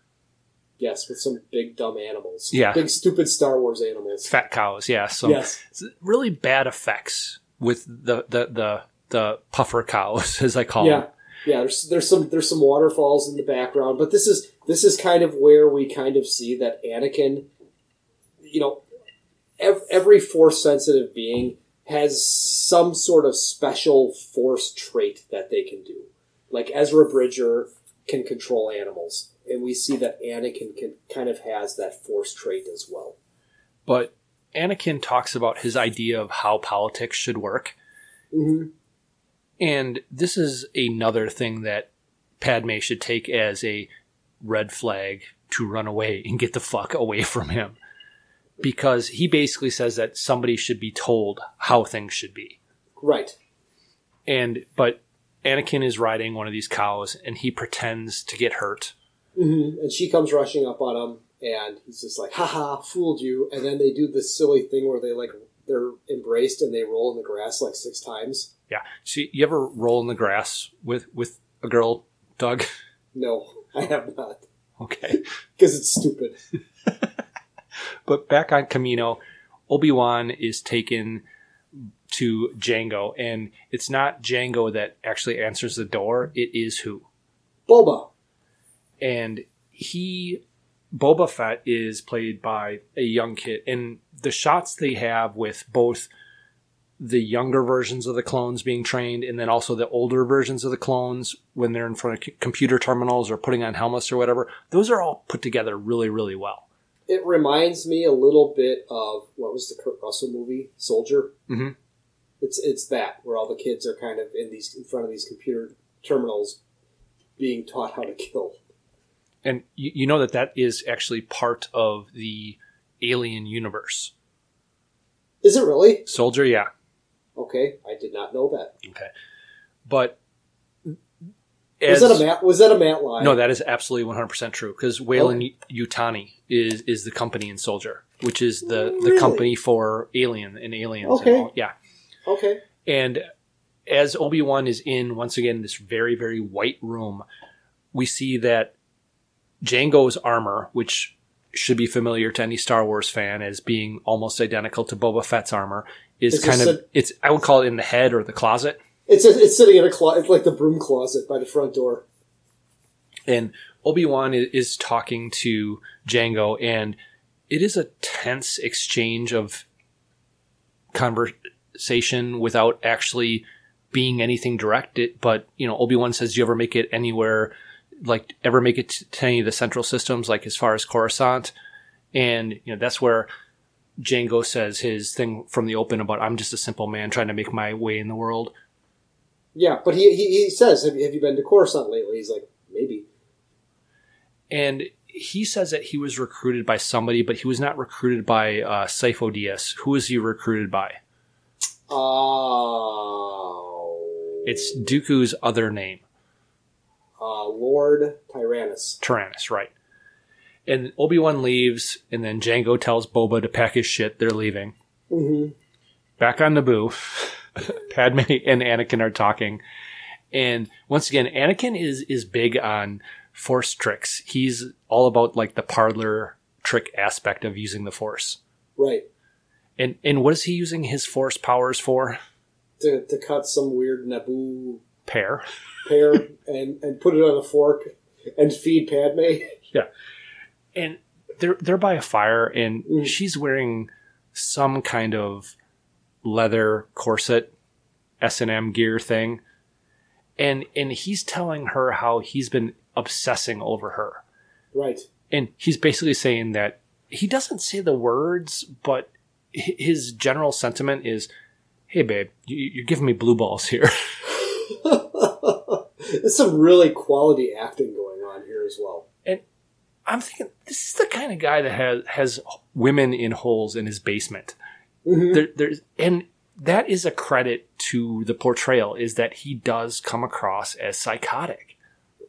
Yes, with some big dumb animals. Yeah. Big stupid Star Wars animals. fat cows yeah so yes. really bad effects with the the the, the puffer cows as i call Yeah. them Yeah, there's there's some there's some waterfalls in the background, but this is this is kind of where we kind of see that Anakin, you know, ev- every force sensitive being has some sort of special force trait that they can do. Like Ezra Bridger can control animals, and we see that Anakin can kind of has that force trait as well. but anakin talks about his idea of how politics should work Mm-hmm. And this is another thing that Padme should take as a red flag to run away and get the fuck away from him. Because he basically says that somebody should be told how things should be. Right. And, but Anakin is riding one of these cows and he pretends to get hurt. hmm And she comes rushing up on him, and he's just like, haha, fooled you. And then they do this silly thing where they, like, they're embraced and they roll in the grass like six times. Yeah. See, you ever roll in the grass with, with a girl, Doug? No, I have not. Okay. Because it's stupid. But back on Kamino, Obi Wan is taken to Jango, and it's not Jango that actually answers the door. It is who, Boba. and he, Boba Fett, is played by a young kid, and the shots they have with both the younger versions of the clones being trained, and then also the older versions of the clones when they're in front of c- computer terminals or putting on helmets or whatever. Those are all put together really, really well. It reminds me a little bit of what was the Kurt Russell movie, Soldier. Mhm. It's it's that where all the kids are kind of in these in front of these computer terminals, being taught how to kill. And you, you know that that is actually part of the alien universe. Is it really? Soldier, yeah. Okay, I did not know that. Okay. But as, that a Matt? Was that a Matt line? No, that is absolutely 100% true because Weyland oh. Yutani is is the company in Soldier, which is the oh, the company for Alien and Aliens. Okay. And all, yeah. Okay. And as Obi Wan is in once again this very very white room, we see that Jango's armor, which should be familiar to any Star Wars fan as being almost identical to Boba Fett's armor, is It's kind of a- it's I would call it in the head or the closet. It's it's sitting in a closet, like the broom closet by the front door. and Obi Wan is talking to Jango, and it is a tense exchange of conversation without actually being anything directed. But you know, Obi Wan says, "Do you ever make it anywhere? Like ever make it to any of the central systems, like as far as Coruscant?" And you know, that's where Jango says his thing from the open about, "I'm just a simple man trying to make my way in the world." Yeah, but he he, he says, have you, "Have you been to Coruscant lately?" He's like, "Maybe." and he says that he was recruited by somebody, but he was not recruited by uh, Sifo Dyas. Who was he recruited by? Oh, It's Dooku's other name, uh, Lord Tyrannus. Tyrannus, right? And Obi Wan leaves, and then Jango tells Boba to pack his shit. They're leaving. hmm Back on Naboo, Padme and Anakin are talking, and once again, Anakin is is big on Force tricks. He's all about like the parlor trick aspect of using the Force. Right. And and what is he using his Force powers for? To, to cut some weird Naboo Pear. pear and, and put it on a fork and feed Padme. Yeah. And they're they're by a fire and Mm. she's wearing some kind of leather corset S&M gear thing and and he's telling her how he's been obsessing over her Right. and he's basically saying that he doesn't say the words but his general sentiment is hey babe you're giving me blue balls here There's some really quality acting going on here as well. And I'm thinking this is the kind of guy that has has women in holes in his basement Mhm. there, there's and that is a credit to the portrayal is that he does come across as psychotic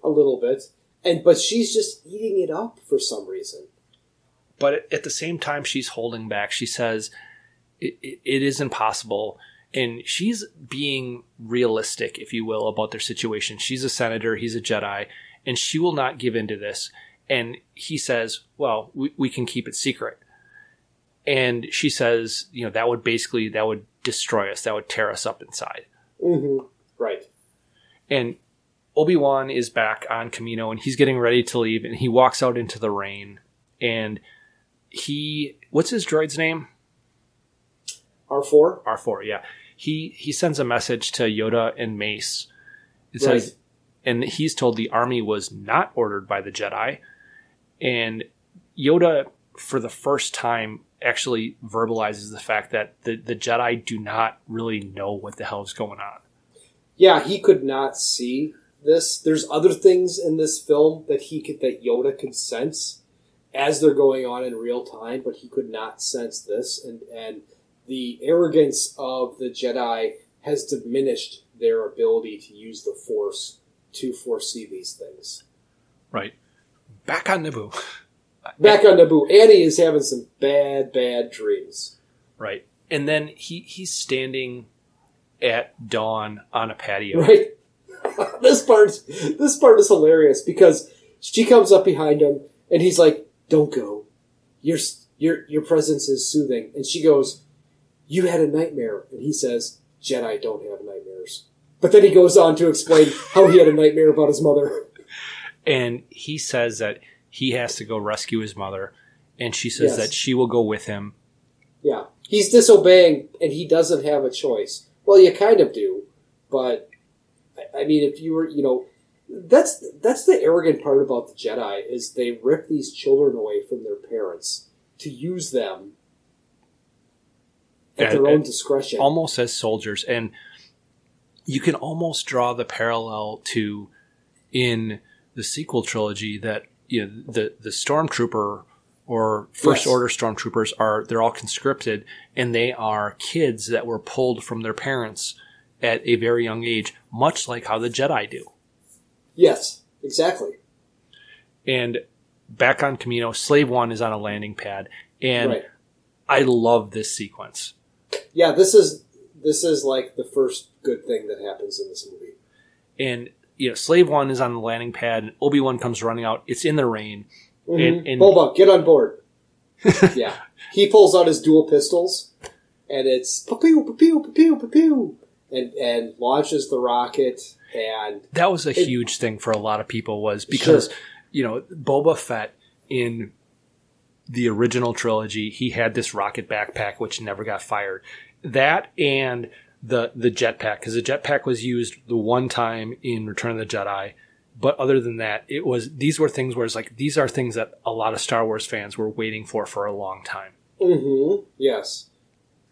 A little bit. And but she's just eating it up for some reason. but at the same time she's holding back she says it, it, it is impossible and she's being realistic if you will about their situation she's a senator he's a jedi and she will not give in to this and he says well we, we can keep it secret and she says you know that would basically that would destroy us that would tear us up inside hmm Right. and Obi-Wan is back on Kamino and he's getting ready to leave and he walks out into the rain and he what's his droid's name? R4? R4, yeah. He he sends a message to Yoda and Mace. It Right. says and he's told the army was not ordered by the Jedi and Yoda for the first time actually verbalizes the fact that the, the Jedi do not really know what the hell is going on. Yeah, he could not see this. There's other things in this film that he could that Yoda could sense as they're going on in real time, but he could not sense this and and the arrogance of the Jedi has diminished their ability to use the force to foresee these things. Right. Back on Naboo. Back on Naboo, Annie is having some bad, bad dreams. Right. And then he he's standing at dawn on a patio. Right? this part this part is hilarious because she comes up behind him and he's like, "Don't go. Your your your presence is soothing." And she goes, "You had a nightmare." And he says, "Jedi don't have nightmares." But then he goes on to explain how he had a nightmare about his mother. And he says that he has to go rescue his mother. And she says Yes. that she will go with him. Yeah, he's disobeying and he doesn't have a choice. Well, you kind of do, but I- I mean, if you were, you know, that's that's the arrogant part about the Jedi is they rip these children away from their parents to use them at And- their own and discretion. Almost as soldiers. And you can almost draw the parallel to in the sequel trilogy that you know the the stormtrooper or first Yes. order stormtroopers are they're all conscripted and they are kids that were pulled from their parents at a very young age much like how the jedi do yes, exactly. and back on Kamino slave one is on a landing pad and right. i love this sequence Yeah, this is this is like the first good thing that happens in this movie. and you know, Slave One is on the landing pad, and Obi Wan comes running out. It's in the rain, mm-hmm. and, and Boba, get on board. yeah, he pulls out his dual pistols, and it's pew pew pew pew pew, and and launches the rocket. And that was a It- huge thing for a lot of people was because Sure. you know Boba Fett in the original trilogy he had this rocket backpack which never got fired that and the the jetpack because the jetpack was used the one time in Return of the Jedi. But other than that it was these were things where it's like these are things that a lot of Star Wars fans were waiting for for a long time. Hmm yes,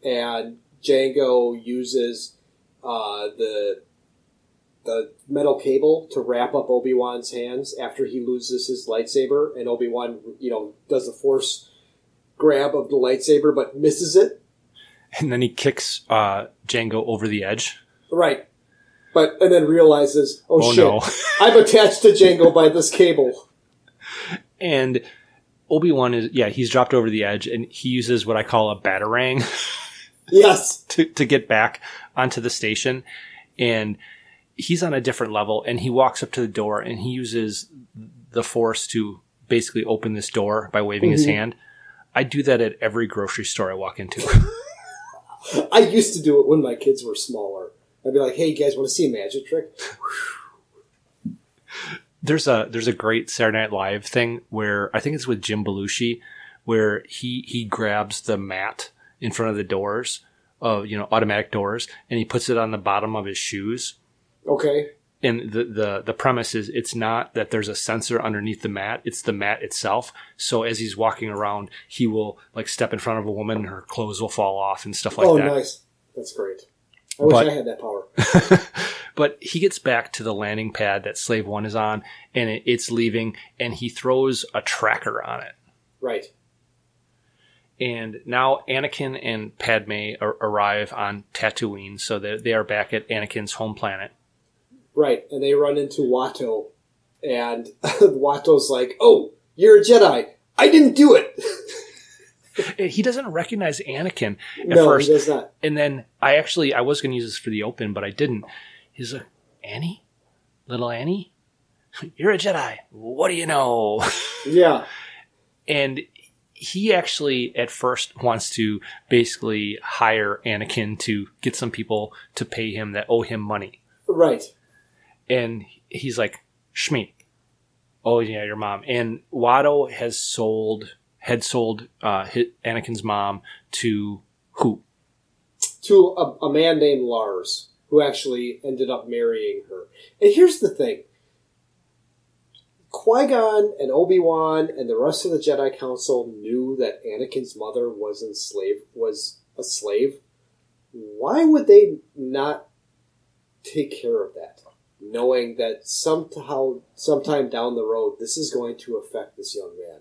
and Jango uses uh, the the metal cable to wrap up Obi Wan's hands after he loses his lightsaber, and Obi Wan, you know, does the force grab of the lightsaber but misses it. And then he kicks uh, Jango over the edge Right. But and then realizes, oh, Oh, shit, no. I'm attached to Jango by this cable. and Obi Wan is yeah he's dropped over the edge and he uses what I call a batarang Yes. to to get back onto the station, and he's on a different level and he walks up to the door and he uses the force to basically open this door by waving his Mhm. hand. I do that at every grocery store I walk into. I used to do it when my kids were smaller. I'd be like, hey, you guys want to see a magic trick? there's a there's a great Saturday Night Live thing where I think it's with Jim Belushi, where he he grabs the mat in front of the doors of you know automatic doors and he puts it on the bottom of his shoes. Okay. And the, the the premise is it's not that there's a sensor underneath the mat; it's the mat itself. So as he's walking around, he will like step in front of a woman, and her clothes will fall off and stuff like oh, that. Oh nice. That's great. I wish I had that power. but he gets back to the landing pad that Slave One is on, and it, it's leaving, and he throws a tracker on it. Right. And now Anakin and Padme ar- arrive on Tatooine, so that they are back at Anakin's home planet. Right. And they run into Watto, and Watto's like, oh, you're a Jedi. I didn't do it. He doesn't recognize Anakin at no, first, he does not. and then I actually I was going to use this for the open, but I didn't. He's like, Annie, little Annie, you're a Jedi. What do you know? Yeah. and he actually at first wants to basically hire Anakin to get some people to pay him that owe him money. Right. And he's like, Shmi. Oh yeah, your mom. And Watto has sold, had sold uh, Anakin's mom to who? To a, a man named Lars, who actually ended up marrying her. And here's the thing. Qui Gon and Obi Wan and the rest of the Jedi Council knew that Anakin's mother was enslaved, was a slave. Why would they not take care of that, knowing that somehow, sometime down the road, this is going to affect this young man?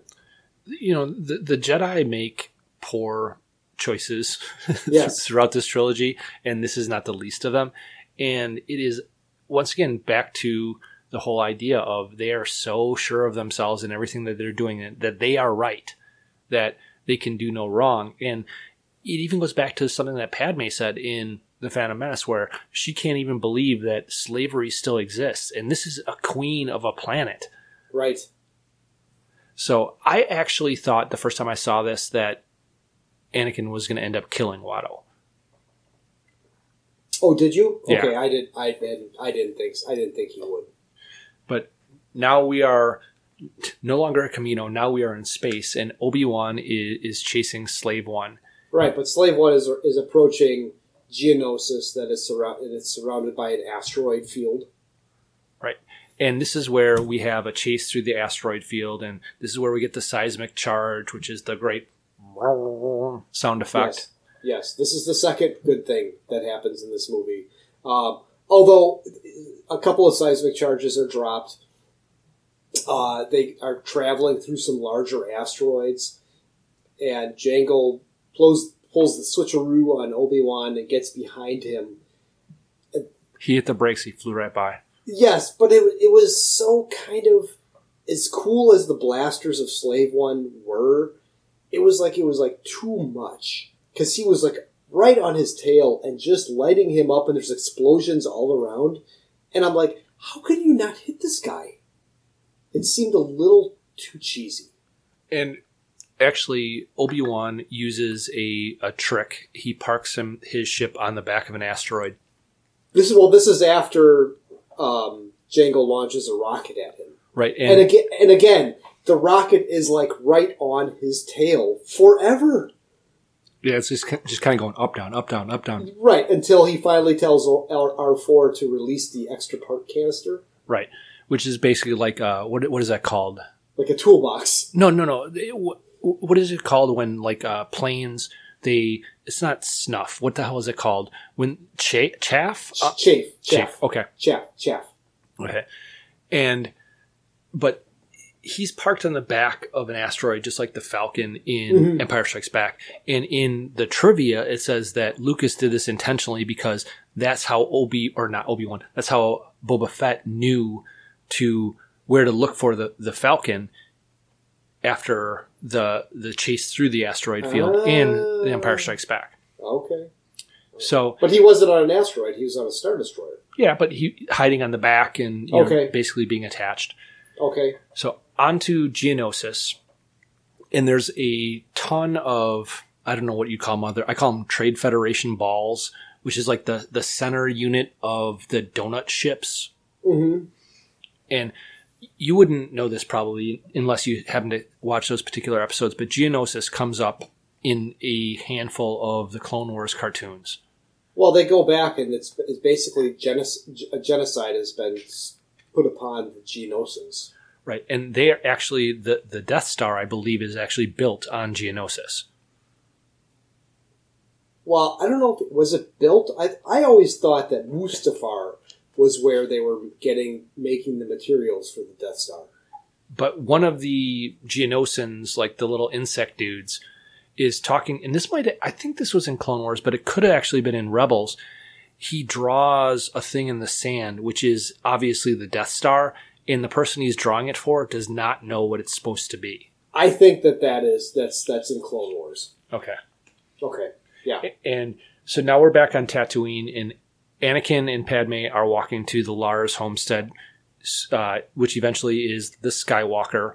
You know, the the Jedi make poor choices Yes. throughout this trilogy, and this is not the least of them. And it is once again back to the whole idea of they are so sure of themselves and everything that they're doing that they are right, that they can do no wrong. And it even goes back to something that Padme said in The Phantom Menace, where she can't even believe that slavery still exists. And this is a queen of a planet. Right. So I actually thought the first time I saw this that Anakin was going to end up killing Watto. Oh, did you? Yeah. Okay, I did. I didn't. I didn't think. I didn't think he would. But now we are no longer at Kamino. Now we are in space, and Obi Wan is, is chasing Slave One. Right, but Slave One is is approaching Geonosis that is surrounded. It's surrounded by an asteroid field. Right. And this is where we have a chase through the asteroid field, and this is where we get the seismic charge, which is the great sound effect. Yes, yes. This is the second good thing that happens in this movie. Um, although a couple of seismic charges are dropped, uh, they are traveling through some larger asteroids, and Jango pulls pulls the switcheroo on Obi Wan and gets behind him. He hit the brakes, he flew right by. Yes, but it it was so kind of as cool as the blasters of Slave One were. It was like it was like too much because he was like right on his tail and just lighting him up, and there's explosions all around. And I'm like, how could you not hit this guy? It seemed a little too cheesy. And actually, Obi Wan uses a, a trick. He parks him his ship on the back of an asteroid. This is well, this is after um, Jango launches a rocket at him, Right, and, and, again, and again, the rocket is like right on his tail forever. yeah, it's just just kind of going up, down, up, down, up, down. Right until he finally tells R four to release the extra part canister, Right, which is basically like uh, what what is that called? like a toolbox. No, no, no. It- wh- what is it called when like uh, planes? They it's not snuff. What the hell is it called? When cha- chaff? Uh, chaff, chaff. Okay. chaff, chaff. Okay. And but he's parked on the back of an asteroid just like the Falcon in Empire Strikes Back. And in the trivia it says that Lucas did this intentionally because that's how Obi or not Obi Wan, that's how Boba Fett knew to where to look for the, the Falcon after the the chase through the asteroid field in the Empire Strikes Back. Okay, So but he wasn't on an asteroid; he was on a star destroyer. yeah, but he hiding on the back and you know, Okay. basically being attached. Okay, So onto Geonosis, and there's a ton of I don't know what you call them. Other I call them Trade Federation balls, which is like the the center unit of the donut ships. hmm And you wouldn't know this probably unless you happen to watch those particular episodes. But Geonosis comes up in a handful of the Clone Wars cartoons. Well, they go back, and it's, it's basically genoc- a genocide has been put upon the Geonosians. Right, and they are actually the the Death Star, I believe, is actually built on Geonosis. Well, I don't know if was it built. I I always thought that Mustafar was where they were getting making the materials for the Death Star. but one of the Geonosians, like the little insect dudes, is talking, and this might, I think this was in Clone Wars, but it could have actually been in Rebels. He draws a thing in the sand, which is obviously the Death Star, and the person he's drawing it for does not know what it's supposed to be. I think that that is that's that's in Clone Wars. Okay. Okay, yeah, And so now we're back on Tatooine, and Anakin and Padme are walking to the Lars homestead, uh, which eventually is the Skywalker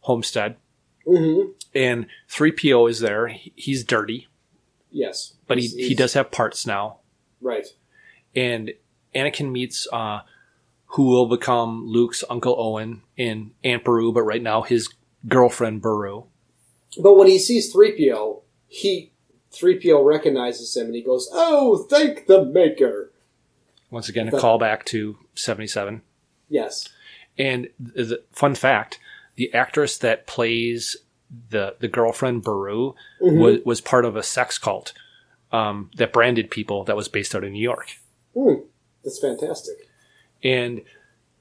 homestead. hmm And 3PO is there. He's dirty. yes, but he, He's- he does have parts now. right. And Anakin meets uh, who will become Luke's Uncle Owen in Aunt Beru, but right now his girlfriend Beru. But when he sees three PO, he three PO recognizes him, and he goes, "Oh, thank the Maker." Once again, a But- callback to 77. Yes, And the, the fun fact the actress that plays the, the girlfriend Beru, Mm-hmm. was, was part of a sex cult um, that branded people that was based out in New York. Hmm, that's fantastic. And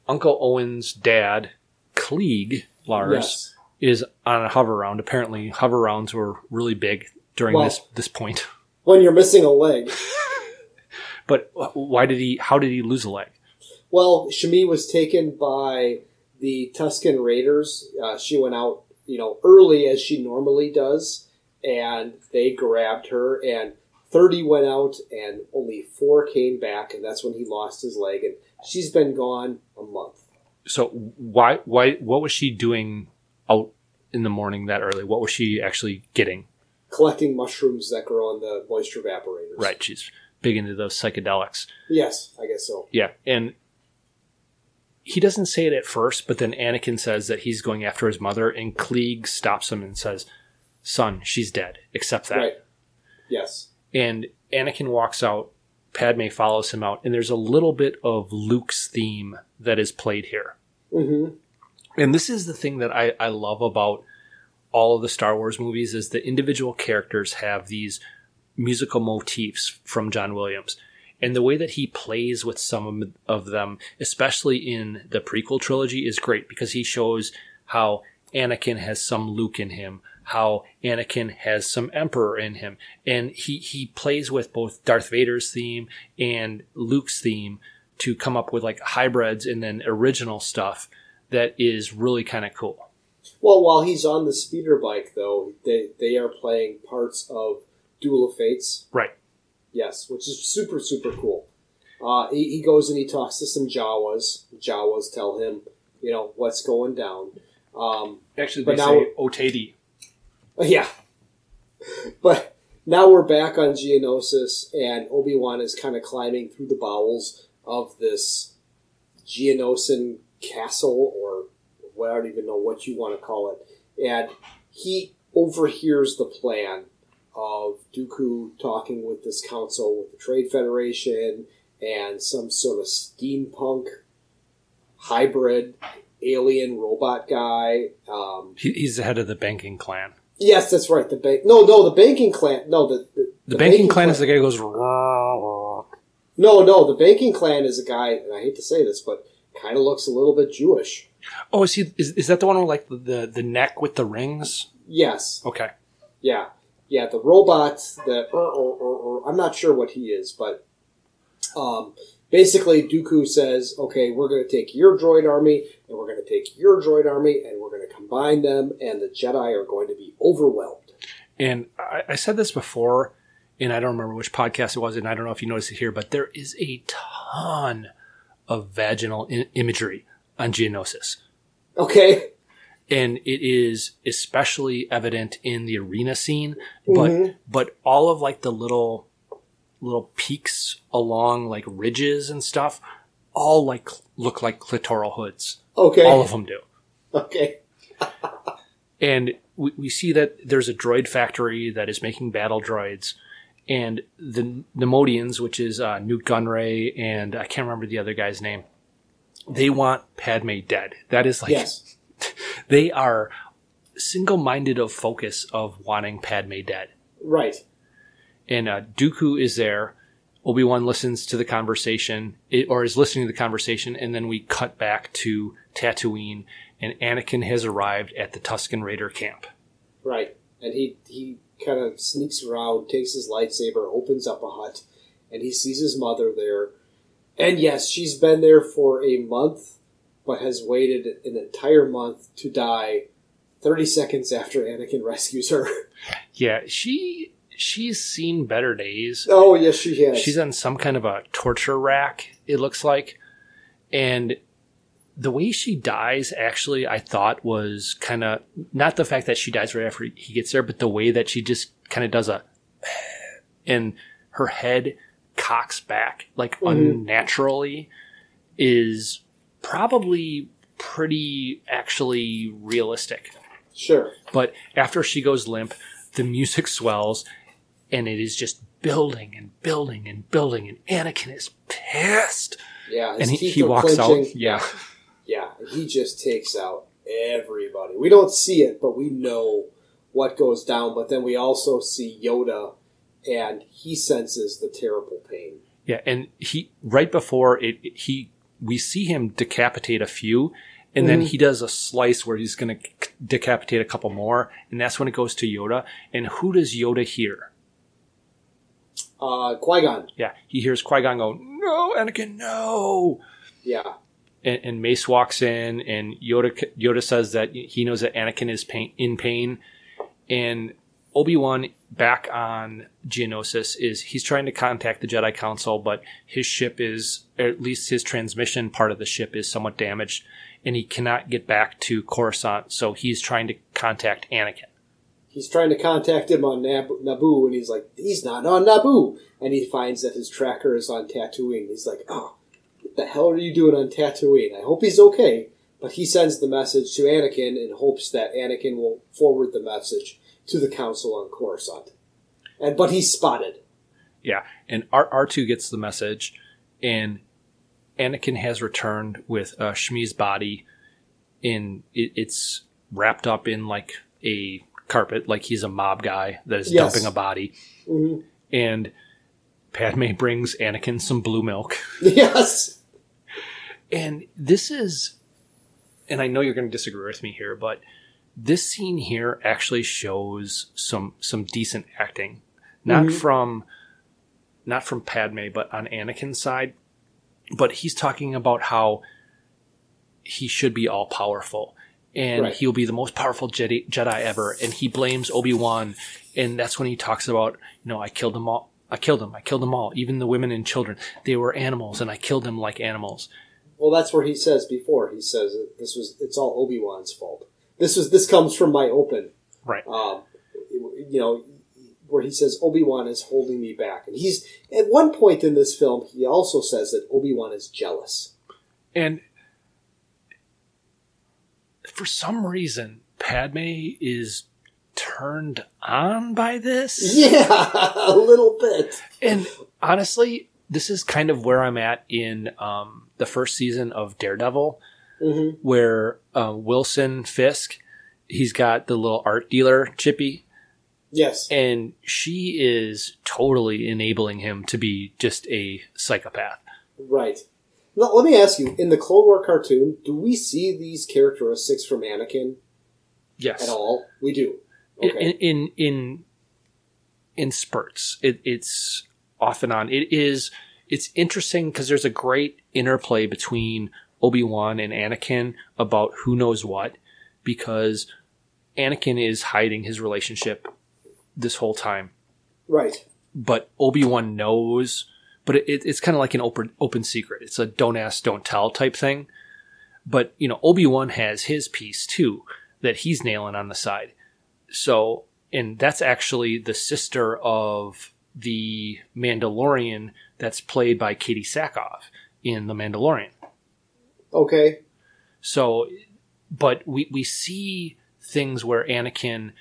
Uncle Owen's dad, Cliegg Lars, Yes. is on a hover round. Apparently, hover rounds were really big during Well- this this point. When you're missing a leg, But why did he? How did he lose a leg? well, Shmi was taken by the Tusken Raiders. Uh, she went out, you know, early as she normally does, and they grabbed her. And thirty went out, and only four came back, and that's when he lost his leg. And she's been gone a month. So why? Why? What was she doing out in the morning that early? What was she actually getting? collecting mushrooms that grow on the moisture evaporators. Right, she's big into those psychedelics. Yes, I guess so. Yeah, and he doesn't say it at first, but then Anakin says that he's going after his mother, and Cliegg stops him and says, "Son, she's dead. Accept that." Right. Yes. and Anakin walks out. Padme follows him out, and there's a little bit of Luke's theme that is played here. hmm And this is the thing that I, I love about all of the Star Wars movies is the individual characters have these musical motifs from John Williams. And the way that he plays with some of them, especially in the prequel trilogy, is great because he shows how Anakin has some Luke in him, how Anakin has some Emperor in him. And he, he plays with both Darth Vader's theme and Luke's theme to come up with like hybrids and then original stuff that is really kind of cool. Well, while he's on the speeder bike, though, they they are playing parts of Duel of Fates, Right. Yes, which is super super cool. Uh, he, he goes and he talks to some Jawas. Jawas tell him, you know, what's going down. Um, Actually, But they now- say Otedi. yeah, but now we're back on Geonosis, and Obi Wan is kind of climbing through the bowels of this Geonosian castle, or well, I don't even know what you want to call it, and he overhears the plan of Dooku talking with this council with the Trade Federation and some sort of steampunk hybrid alien robot guy. Um, He, he's the head of the banking clan. yes, that's right. The bank. No, no, the banking clan. No, the the, The, banking, clan, is the guy who goes. No, no, the banking clan is a guy, and I hate to say this, but kind of looks a little bit Jewish. Oh, is he? Is, is that the one with like the the neck with the rings? Yes, Okay. yeah, yeah. The robot that or, or, or, or, I'm not sure what he is, but um, basically Dooku says, "Okay, we're going to take your droid army, and we're going to take your droid army, and we're going to combine them, and the Jedi are going to be overwhelmed." And I, I said this before, and I don't remember which podcast it was, and I don't know if you noticed it here, but there is a ton of vaginal I- imagery on Geonosis. Okay, and it is especially evident in the arena scene but but all of like the little little peaks along like ridges and stuff all like look like clitoral hoods. Okay, all of them do. Okay, and we, we see that there's a droid factory that is making battle droids. And the Neimoidians, which is uh, Nute Gunray and I can't remember the other guy's name, they want Padme dead. That is like yes, they are single-minded of focus of wanting Padme dead. right, And uh, Dooku is there. Obi Wan listens to the conversation, it, or is listening to the conversation, and then we cut back to Tatooine, and Anakin has arrived at the Tusken Raider camp. right, and he he kind of sneaks around, takes his lightsaber, opens up a hut, and he sees his mother there. And yes, she's been there for a month, but has waited an entire month to die 30 seconds after Anakin rescues her. Yeah, she she's seen better days. oh, yes, she has. She's on some kind of a torture rack, it looks like. And the way she dies, actually, I thought was kind of not the fact that she dies right after he gets there, but the way that she just kind of does a, and her head cocks back like mm-hmm. unnaturally is probably pretty actually realistic. Sure. But after she goes limp, the music swells and it is just building and building and building and Anakin is pissed. Yeah, his And he, he walks clenching. out. Yeah. Yeah, he just takes out everybody. We don't see it, but we know what goes down. But then we also see Yoda, and he senses the terrible pain. Yeah, and he right before it- he we see him decapitate a few, and then he does a slice where he's going to decapitate a couple more, and that's when it goes to Yoda. And who does Yoda hear? Uh, Qui Gon. Yeah, he hears Qui Gon go, "No, Anakin, no!" Yeah, And, and Mace walks in, and Yoda Yoda says that he knows that Anakin is pain, in pain, and Obi Wan back on Geonosis is he's trying to contact the Jedi Council, but his ship is, or at least his transmission part of the ship is somewhat damaged, and he cannot get back to Coruscant. So he's trying to contact Anakin. he's trying to contact him on Nab- Naboo, and he's like, he's not on Naboo. And he finds that his tracker is on Tatooine. He's like, oh, what the hell are you doing on Tatooine? I hope he's okay. But he sends the message to Anakin in hopes that Anakin will forward the message to the Council on Coruscant. And but he's spotted. Yeah, and R R two gets the message, and Anakin has returned with uh, Shmi's body. In it, it's wrapped up in like a carpet, like he's a mob guy that is Yes. dumping a body. Mhm. And Padme brings Anakin some blue milk, Yes. and this is, and I know you're going to disagree with me here, but this scene here actually shows some some decent acting, not mm-hmm. from not from Padme, but on Anakin's side. But he's talking about how he should be all powerful and Right. he'll be the most powerful Jedi, Jedi ever. And he blames Obi Wan, and that's when he talks about, you know, I killed them all. I killed them. I killed them all, even the women and children. They were animals, and I killed them like animals. Well, that's where he says before. He says this was it's all Obi Wan's fault. This was this comes from my open. Right. Um, you know, where he says Obi Wan is holding me back, and he's at one point in this film he also says that Obi Wan is jealous. And for some reason, Padme is turned on by this. Yeah, a little bit. And honestly, this is kind of where I'm at in um, the first season of Daredevil, Mhm. where uh, Wilson Fisk, he's got the little art dealer Chippy, Yes. and she is totally enabling him to be just a psychopath. Right. Now, let me ask you: in the Clone War cartoon, do we see these characteristics from Anakin Yes, at all? We do. in Okay. in in, in spurts. It, it's off and on. It is. It's interesting because there's a great interplay between Obi Wan and Anakin about who knows what, because Anakin is hiding his relationship this whole time, right. but Obi Wan knows. But it, it's kind of like an open open secret. It's a don't ask, don't tell type thing. But you know, Obi Wan has his piece too that he's nailing on the side. So, and that's actually the sister of the Mandalorian that's played by Katee Sackhoff in The Mandalorian. Okay. So, but we we see things where Anakin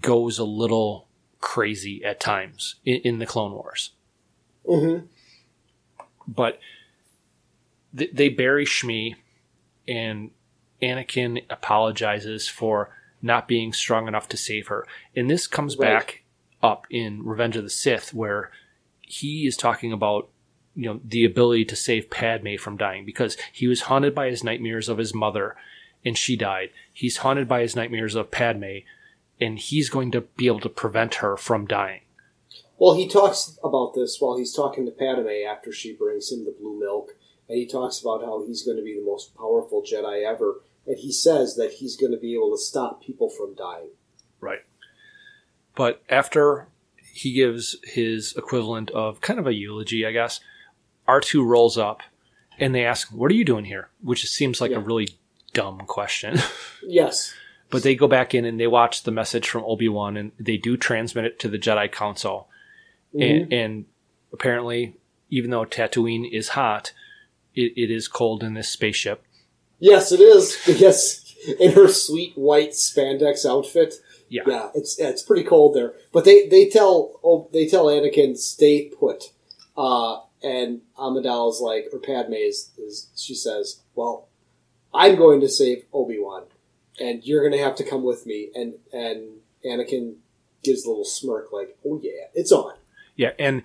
goes a little crazy at times in, in the Clone Wars. hmm but th- they bury Shmi, and Anakin apologizes for not being strong enough to save her. And this comes Right. back up in Revenge of the Sith, where he is talking about you know the ability to save Padme from dying because he was haunted by his nightmares of his mother, and she died. He's haunted by his nightmares of Padme, and he's going to be able to prevent her from dying. Well, he talks about this while he's talking to Padme after she brings him the blue milk, and he talks about how he's going to be the most powerful Jedi ever, and he says that he's going to be able to stop people from dying. Right. But after he gives his equivalent of kind of a eulogy, I guess, R2 rolls up and they ask, What are you doing here? Which seems like Yeah. a really dumb question. Yes. but they go back in and they watch the message from Obi Wan and they do transmit it to the Jedi Council. And, and apparently, even though Tatooine is hot, it, it is cold in this spaceship. Yes, it is. Yes, in her sweet white spandex outfit. Yeah. Yeah, it's it's pretty cold there. But they they tell oh, they tell Anakin stay put, uh, and Amidala's like or Padme is, is she says, well, I'm going to save Obi Wan, and you're going to have to come with me. And and Anakin gives a little smirk like, oh yeah, it's on. Yeah, and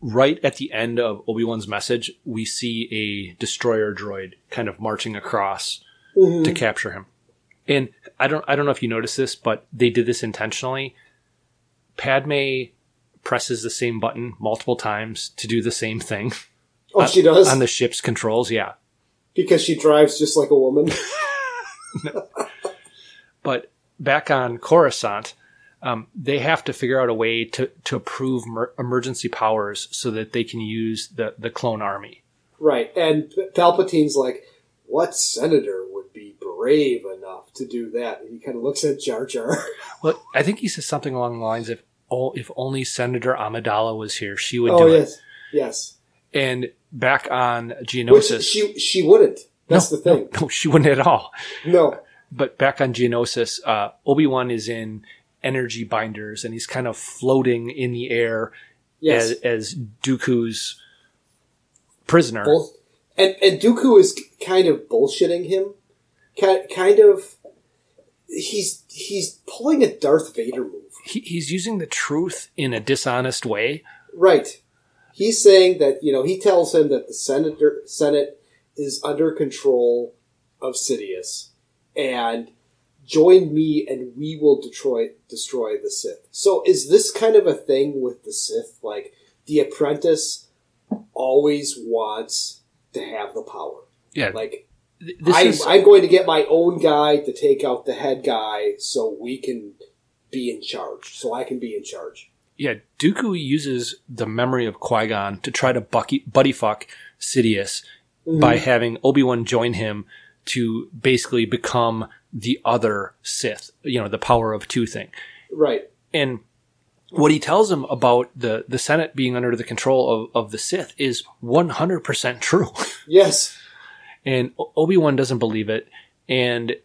right at the end of Obi Wan's message, we see a destroyer droid kind of marching across Mm-hmm. to capture him. And I don't I don't know if you noticed this, but they did this intentionally. Padme presses the same button multiple times to do the same thing Oh, she does on the ship's controls. Yeah, because she drives just like a woman. but back on Coruscant, um, they have to figure out a way to to approve mer- emergency powers so that they can use the the clone army. Right, and Palpatine's like, "What senator would be brave enough to do that?" And he kind of looks at Jar Jar. Well, I think he says something along the lines of, "Oh, if only Senator Amidala was here, she would oh do yes, it." yes. And back on Which she she wouldn't. That's no, the thing. No, no, she wouldn't at all. No. But back on Geonosis, uh, Obi Wan is in energy binders, and he's kind of floating in the air Yes. as, as Dooku's prisoner. Bull- and and Dooku is kind of bullshitting him. Kind of. He's he's pulling a Darth Vader move. He, he's using the truth in a dishonest way. Right. He's saying that you know he tells him that the senator Senate is under control of Sidious, and join me and we will destroy destroy the Sith. So is this kind of a thing with the Sith? Like the apprentice always wants to have the power. Yeah, Like I, is I'm going to get my own guy to take out the head guy, so we can be in charge. So I can be in charge. yeah, Dooku uses the memory of Qui Gon to try to bucky, buddy fuck Sidious mm-hmm. by having Obi Wan join him to basically become the other Sith. You know, the power of two thing. Right. And what he tells him about the the Senate being under the control of, of the Sith is one hundred percent true. Yes. And Obi Wan doesn't believe it, and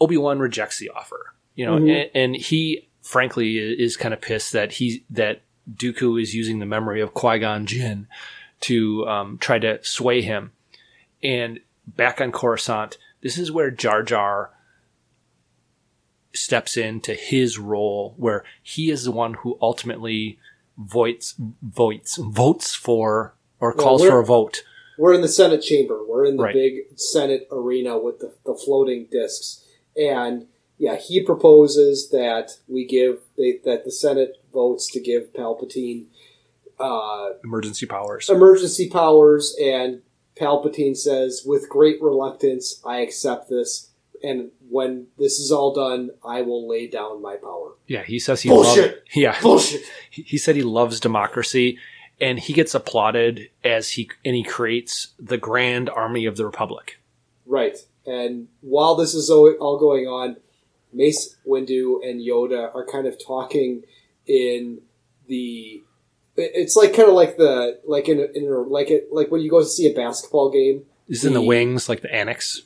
Obi Wan rejects the offer. You know, and, and he frankly is kind of pissed that he that Dooku is using the memory of Qui Gon Jinn to um, try to sway him. And back on Coruscant, this is where Jar Jar steps into his role, where he is the one who ultimately votes votes votes for or calls we're- for a vote. We're in the Senate chamber. We're in the Right. big Senate arena with the, the floating discs. And yeah, he proposes that we give they, that the Senate votes to give Palpatine uh, emergency powers. emergency powers, and Palpatine says, "With great reluctance, I accept this." And when this is all done, I will lay down my power. Yeah, he says he Bullshit. loves. Yeah, Bullshit. he said he loves democracy, and he gets applauded as he and he creates the Grand Army of the Republic. Right. And while this is all going on, Mace Windu and Yoda are kind of talking in the. It's like kind of like the like in, in like it like when you go to see a basketball game. Is in the The- wings like the annex.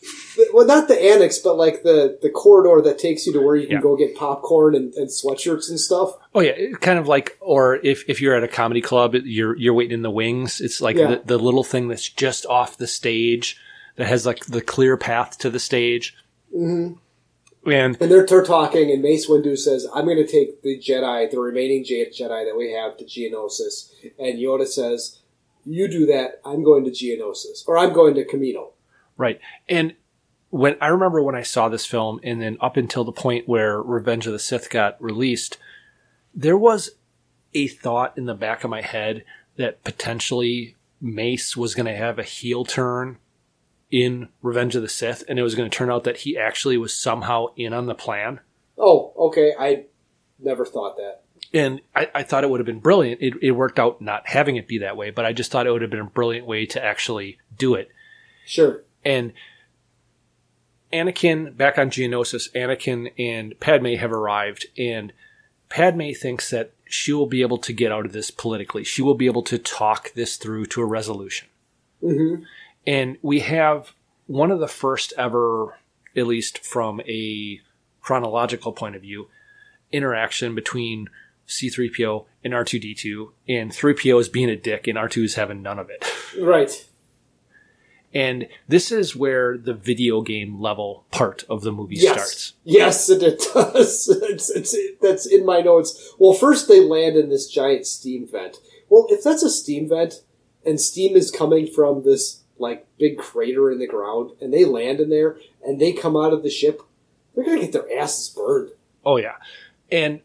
Well, not the annex, but like the the corridor that takes you to where you can Yeah. go get popcorn and, and sweatshirts and stuff. Oh yeah, kind of like, or if, if you're at a comedy club, you're you're waiting in the wings. It's like Yeah. the, the little thing that's just off the stage that has like the clear path to the stage. Mm-hmm. And And they're, they're talking, and Mace Windu says, "I'm going to take the Jedi, the remaining Jedi that we have, to Geonosis." And Yoda says, "You do that. I'm going to Geonosis, or I'm going to Kamino." Right. And when I remember when I saw this film and then up until the point where Revenge of the Sith got released, there was a thought in the back of my head that potentially Mace was going to have a heel turn in Revenge of the Sith and it was going to turn out that he actually was somehow in on the plan. Oh, okay. I never thought that. And I, I thought it would have been brilliant. It, it worked out not having it be that way, but I just thought it would have been a brilliant way to actually do it. Sure. and Anakin back on Geonosis, Anakin and Padme have arrived, and Padme thinks that she will be able to get out of this politically. She will be able to talk this through to a resolution. Mm-hmm. And we have one of the first ever, at least from a chronological point of view, interaction between C3PO and R2D2, and 3PO is being a dick, and R2 is having none of it. Right. And this is where the video game level part of the movie Yes. starts. Yes, it, it does. It's, it's, that's in my notes. Well, first they land in this giant steam vent. Well, if that's a steam vent and steam is coming from this like big crater in the ground, and they land in there and they come out of the ship, they're gonna get their asses burned. Oh yeah, and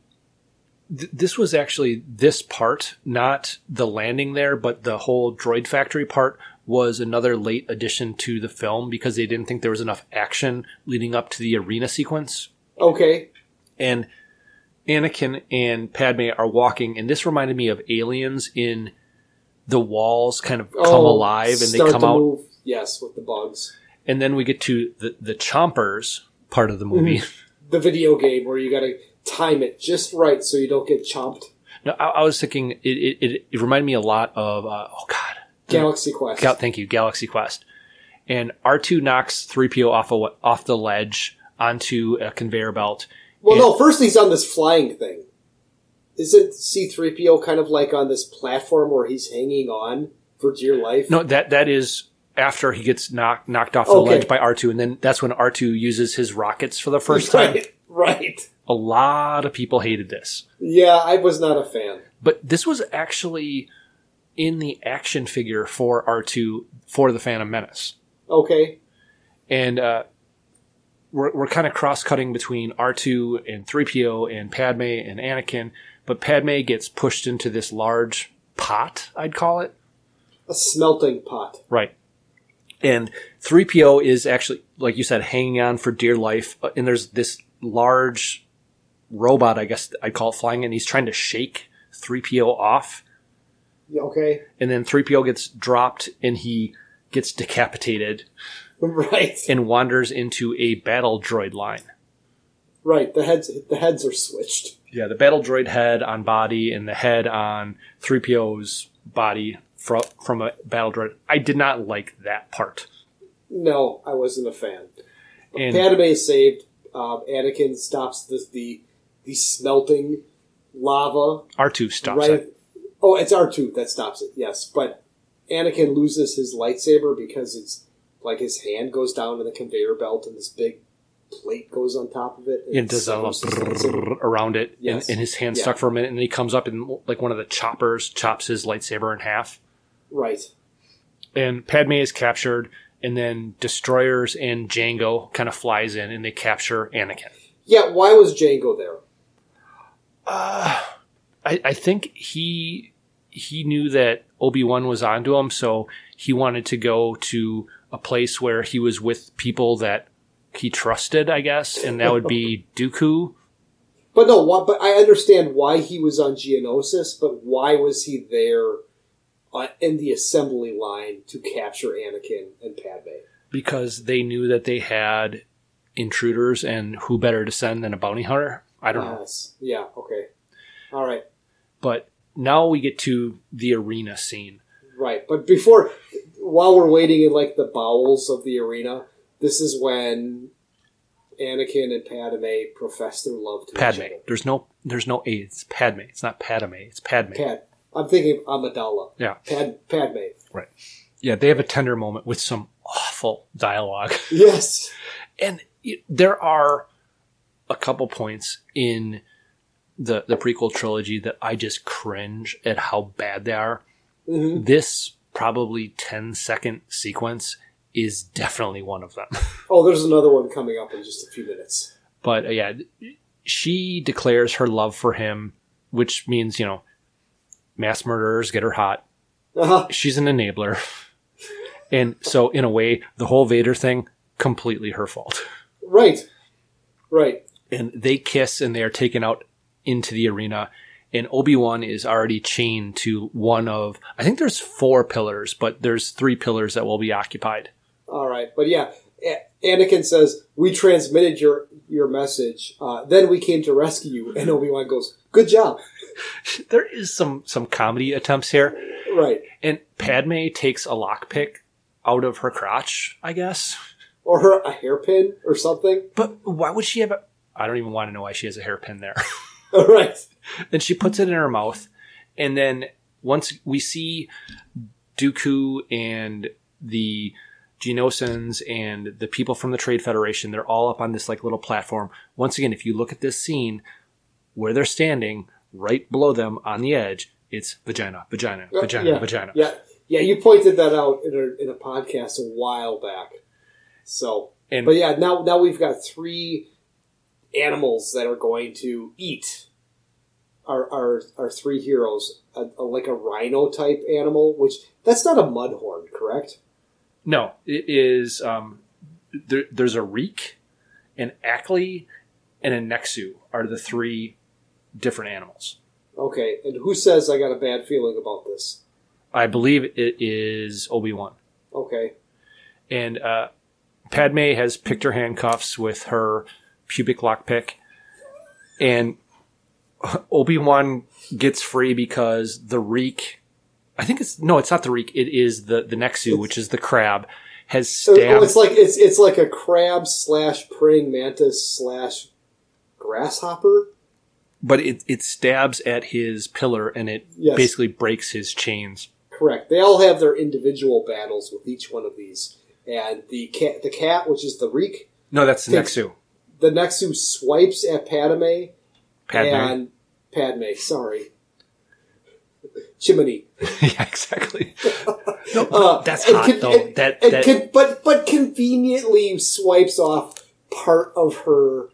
th- this was actually this part, not the landing there, but the whole droid factory part was another late addition to the film because they didn't think there was enough action leading up to the arena sequence. Okay. And Anakin and Padme are walking, and this reminded me of aliens in the walls kind of come Oh, alive and they come out Move. Yes, with the bugs. and then we get to the the chompers part of the movie. Mm-hmm. The video game where you gotta time it just right so you don't get chomped. no, I, I was thinking it, it, it, reminded me a lot of uh, oh god, Galaxy Quest. Gal- thank you, Galaxy Quest, and R two knocks three PO off a, off the ledge onto a conveyor belt. Well, no. First, he's on this flying thing. Isn't C three PO kind of like on this platform where he's hanging on for dear life? No, that that is after he gets knocked knocked off the Okay. ledge by R two, and then that's when R two uses his rockets for the first time. right, right. A lot of people hated this. Yeah, I was not a fan. But this was actually in the action figure for R2 for the Phantom Menace. Okay, And uh, we're, we're kind of cross cutting between R2 and 3PO and Padme and Anakin. But Padme gets pushed into this large pot, I'd call it. a smelting pot. Right. And 3PO is actually, like you said, hanging on for dear life. Uh, And there's this large robot, I guess I'd call it flying, and he's trying to shake 3PO off. Yeah, Okay, And then 3PO gets dropped and he gets decapitated right, and wanders into a battle droid line. right. The heads the heads are switched. Yeah, the battle droid head on body and the head on 3PO's body from, from a battle droid. I did not like that part. No, I wasn't a fan. And Padme is saved. Um, Anakin stops the, the the smelting lava R2 stops right. it. Oh, it's R two that stops it. Yes, but Anakin loses his lightsaber because it's like his hand goes down in the conveyor belt and this big plate goes on top of it. and and does a around it, Yes. and, and his hand Yeah. stuck for a minute, and then he comes up and like one of the choppers chops his lightsaber in half. Right. And Padme is captured, and then destroyers and Jango kind of flies in, and they capture Anakin. Yeah. Why was Jango there? I, I think he he knew that Obi Wan was onto him, so he wanted to go to a place where he was with people that he trusted, I guess, and that would be Dooku. But no. Why, but I understand why he was on Geonosis, but why was he there uh, in the assembly line to capture Anakin and Padme? because they knew that they had intruders, and who better to send than a bounty hunter? I don't know. Yeah. Okay. All right. But now we get to the arena scene. Right, but before, while we're waiting in like the bowels of the arena, this is when Anakin and Padme profess their love to Padme. each other. There's no there's no A. It's Padme. It's not Padme. It's Padme. Pad. I'm thinking of Amidala. Yeah. Pad. Padme. Right. Yeah, they have a tender moment with some awful dialogue. Yes. and there are a couple points in the the prequel trilogy that I just cringe at how bad they are. Mhm. This probably 10 second sequence is definitely one of them. Oh, there's another one coming up in just a few minutes. but uh, yeah, she declares her love for him, which means, you know, mass murderers get her hot. Uh-huh. She's an enabler. And so in a way, the whole Vader thing completely her fault. Right. Right. And they kiss and they are taken out into the arena and obi-wan is already chained to one of i think there's four pillars but there's three pillars that will be occupied All right. But yeah, Anakin says, "We transmitted your your message. Uh, then we came to rescue you." And Obi Wan goes, "Good job." there is some some comedy attempts here Right. and padme takes a lockpick out of her crotch i guess Or her a hairpin or something. but why would she have a i don't even want to know why she has a hairpin there All right. then she puts it in her mouth and then once we see Dooku and the Geonosians and the people from the Trade Federation, they're all up on this like little platform. Once again, if you look at this scene where they're standing right below them on the edge, it's vagina, vagina, uh, vagina, yeah. vagina. Yeah, yeah. You pointed that out in a in a podcast a while back. So, And- but yeah, now now we've got three animals that are going to eat our our, our three heroes. A, a- like a rhino type animal, which that's not a mudhorn, correct? No, it is. Um, there, there's a reek, an Acklay, and a Nexu are the three different animals. Okay, and who says I got a bad feeling about this? I believe it is Obi Wan. Okay, and uh, Padme has picked her handcuffs with her pubic lockpick, and Obi Wan gets free because the reek. I think it's no, it's not the reek. It is the the Nexu, which is the crab, has so stabbed. Oh, it's like it's it's like a crab slash praying mantis slash grasshopper. but it it stabs at his pillar and it Yes. basically breaks his chains. Correct. They all have their individual battles with each one of these, and the cat, the cat, which is the reek, No, that's the Takes- Nexu. The Nexu swipes at Padme, Padme. and Padme. Sorry, Chimney. yeah, exactly. No, Uh, that's hot con- though. and- that and that con- but but conveniently swipes off part of her.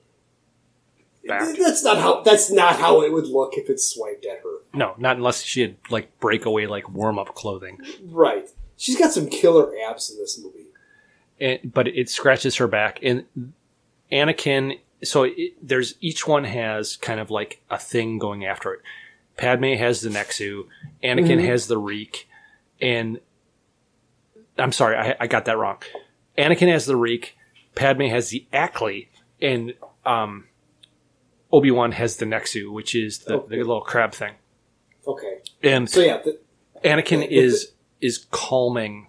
back. That's not how. That's not how it would look if it swiped at her. No, not unless she had like breakaway like warm up clothing. Right. She's got some killer abs in this movie. and, but it scratches her back and anakin so it, there's each one has kind of like a thing going after it. Padme has the Nexu, Anakin has the Reek, and I'm sorry, I, I got that wrong. Anakin has the Reek, Padme has the Acklay, and um, Obi Wan has the Nexu, which is the, the little crab thing. Okay. And So yeah, the, Anakin Yeah, is is calming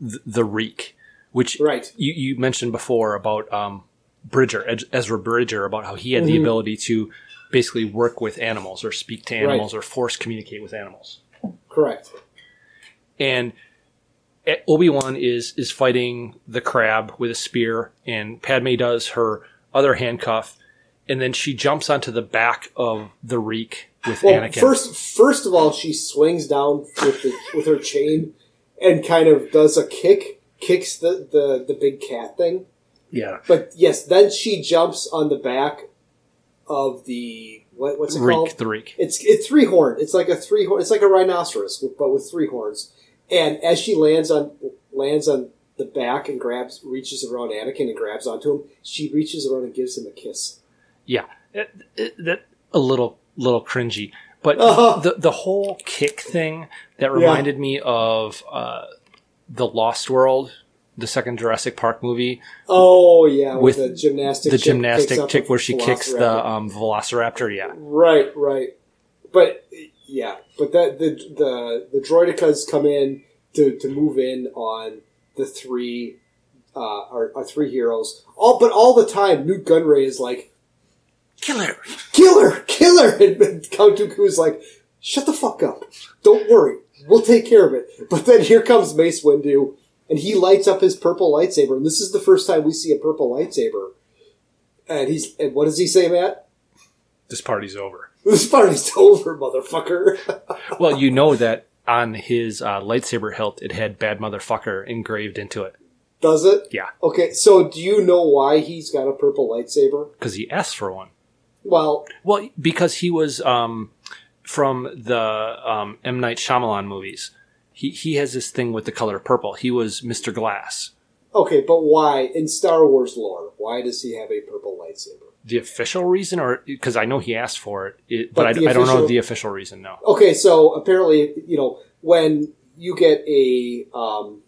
the, the reek, which Right. you, you mentioned before about um, Bridger, Ezra Bridger, about how he had Mm-hmm. the ability to basically work with animals or speak to animals or force communicate with animals. correct. And Obi Wan is is fighting the crab with a spear, and Padme does her other handcuff, and then she jumps onto the back of the reek with Well, Anakin. first, first of all, she swings down with the, with her chain and kind of does a kick, kicks the, the, the big cat thing. yeah, But yes, then she jumps on the back of the what, what's it called? reek the reek. It's it's three horn. It's like a three horn. It's like a rhinoceros, but with three horns. And as she lands on lands on the back and grabs, reaches around Anakin and grabs onto him, she reaches around and gives him a kiss. Yeah, it, it, that a little little cringy, but Uh-huh. the the whole kick thing that reminded me of uh, the Lost World, the second Jurassic Park movie, Oh yeah, with, With the gymnastic, the gymnastic chick where she kicks the velociraptor. um, Velociraptor. Yeah, Right, right. But yeah, but that the the the droidekas come in to, to move in on the three uh, our, our three heroes. All but all the time, Nute Gunray is like, Killer. "Killer, killer," and Count Dooku is like, "Shut the fuck up! Don't worry, we'll take care of it." But then here comes Mace Windu, and he lights up his purple lightsaber, and this is the first time we see a purple lightsaber. And he's and what does he say, Matt? this party's over. This party's over, motherfucker. Well, you know that on his uh, lightsaber hilt, it had "bad motherfucker" engraved into it. Does it? Yeah, Okay, so do you know why he's got a purple lightsaber? because he asked for one. Well, Well, because he was um, from the um, M Night Shyamalan movies. He he has this thing with the color purple. He was Mr. Glass. okay, but why in Star Wars lore? Why does he have a purple lightsaber? The official reason, or because I know he asked for it, it but, But I, the I don't know the official reason. No. Okay, so apparently, you know, when you get a um,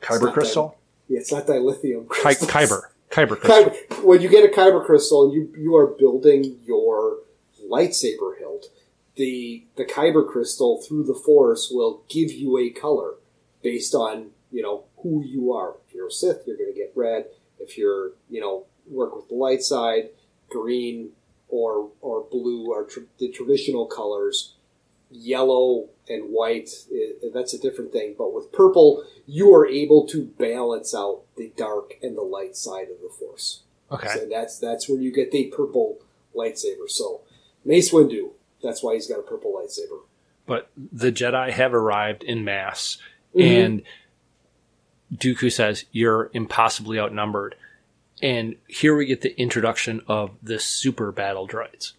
Kyber not crystal, yeah, it's not dilithium. Ky- Kyber, Kyber crystal. Kyber. When you get a kyber crystal and you you are building your lightsaber hilt, the the kyber crystal through the force will give you a color based on you know who you are. If you're a Sith, you're going to get red. If you're you know work with the light side, green or or blue are tr- the traditional colors. Yellow and white, i that's a different thing. But with purple, you are able to balance out the dark and the light side of the force. Okay. So that's that's where you get the purple lightsaber. So Mace Windu, that's why he's got a purple lightsaber. But the Jedi have arrived in mass, Mhm. and Dooku says, You're impossibly outnumbered. And here we get the introduction of the super battle droids.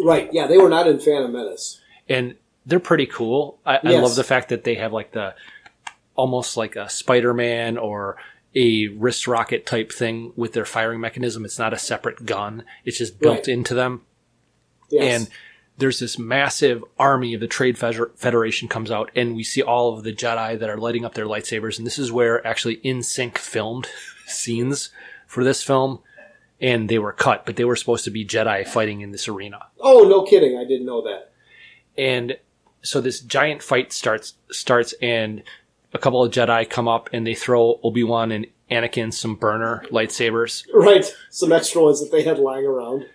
Right? Yeah, they were not in Phantom Menace. And they're pretty cool. I, I love the fact that they have like the almost like a Spider Man or a wrist rocket type thing with their firing mechanism. It's not a separate gun, it's just built Right. into them. Yes. and there's this massive army of the Trade Federation comes out, and we see all of the Jedi that are lighting up their lightsabers. And this is where actually NSYNC filmed scenes for this film, and they were cut, but they were supposed to be Jedi fighting in this arena. oh, no kidding! I didn't know that. And so this giant fight starts starts, and a couple of Jedi come up and they throw Obi Wan and Anakin some burner lightsabers, Right? Some extra ones that they had lying around.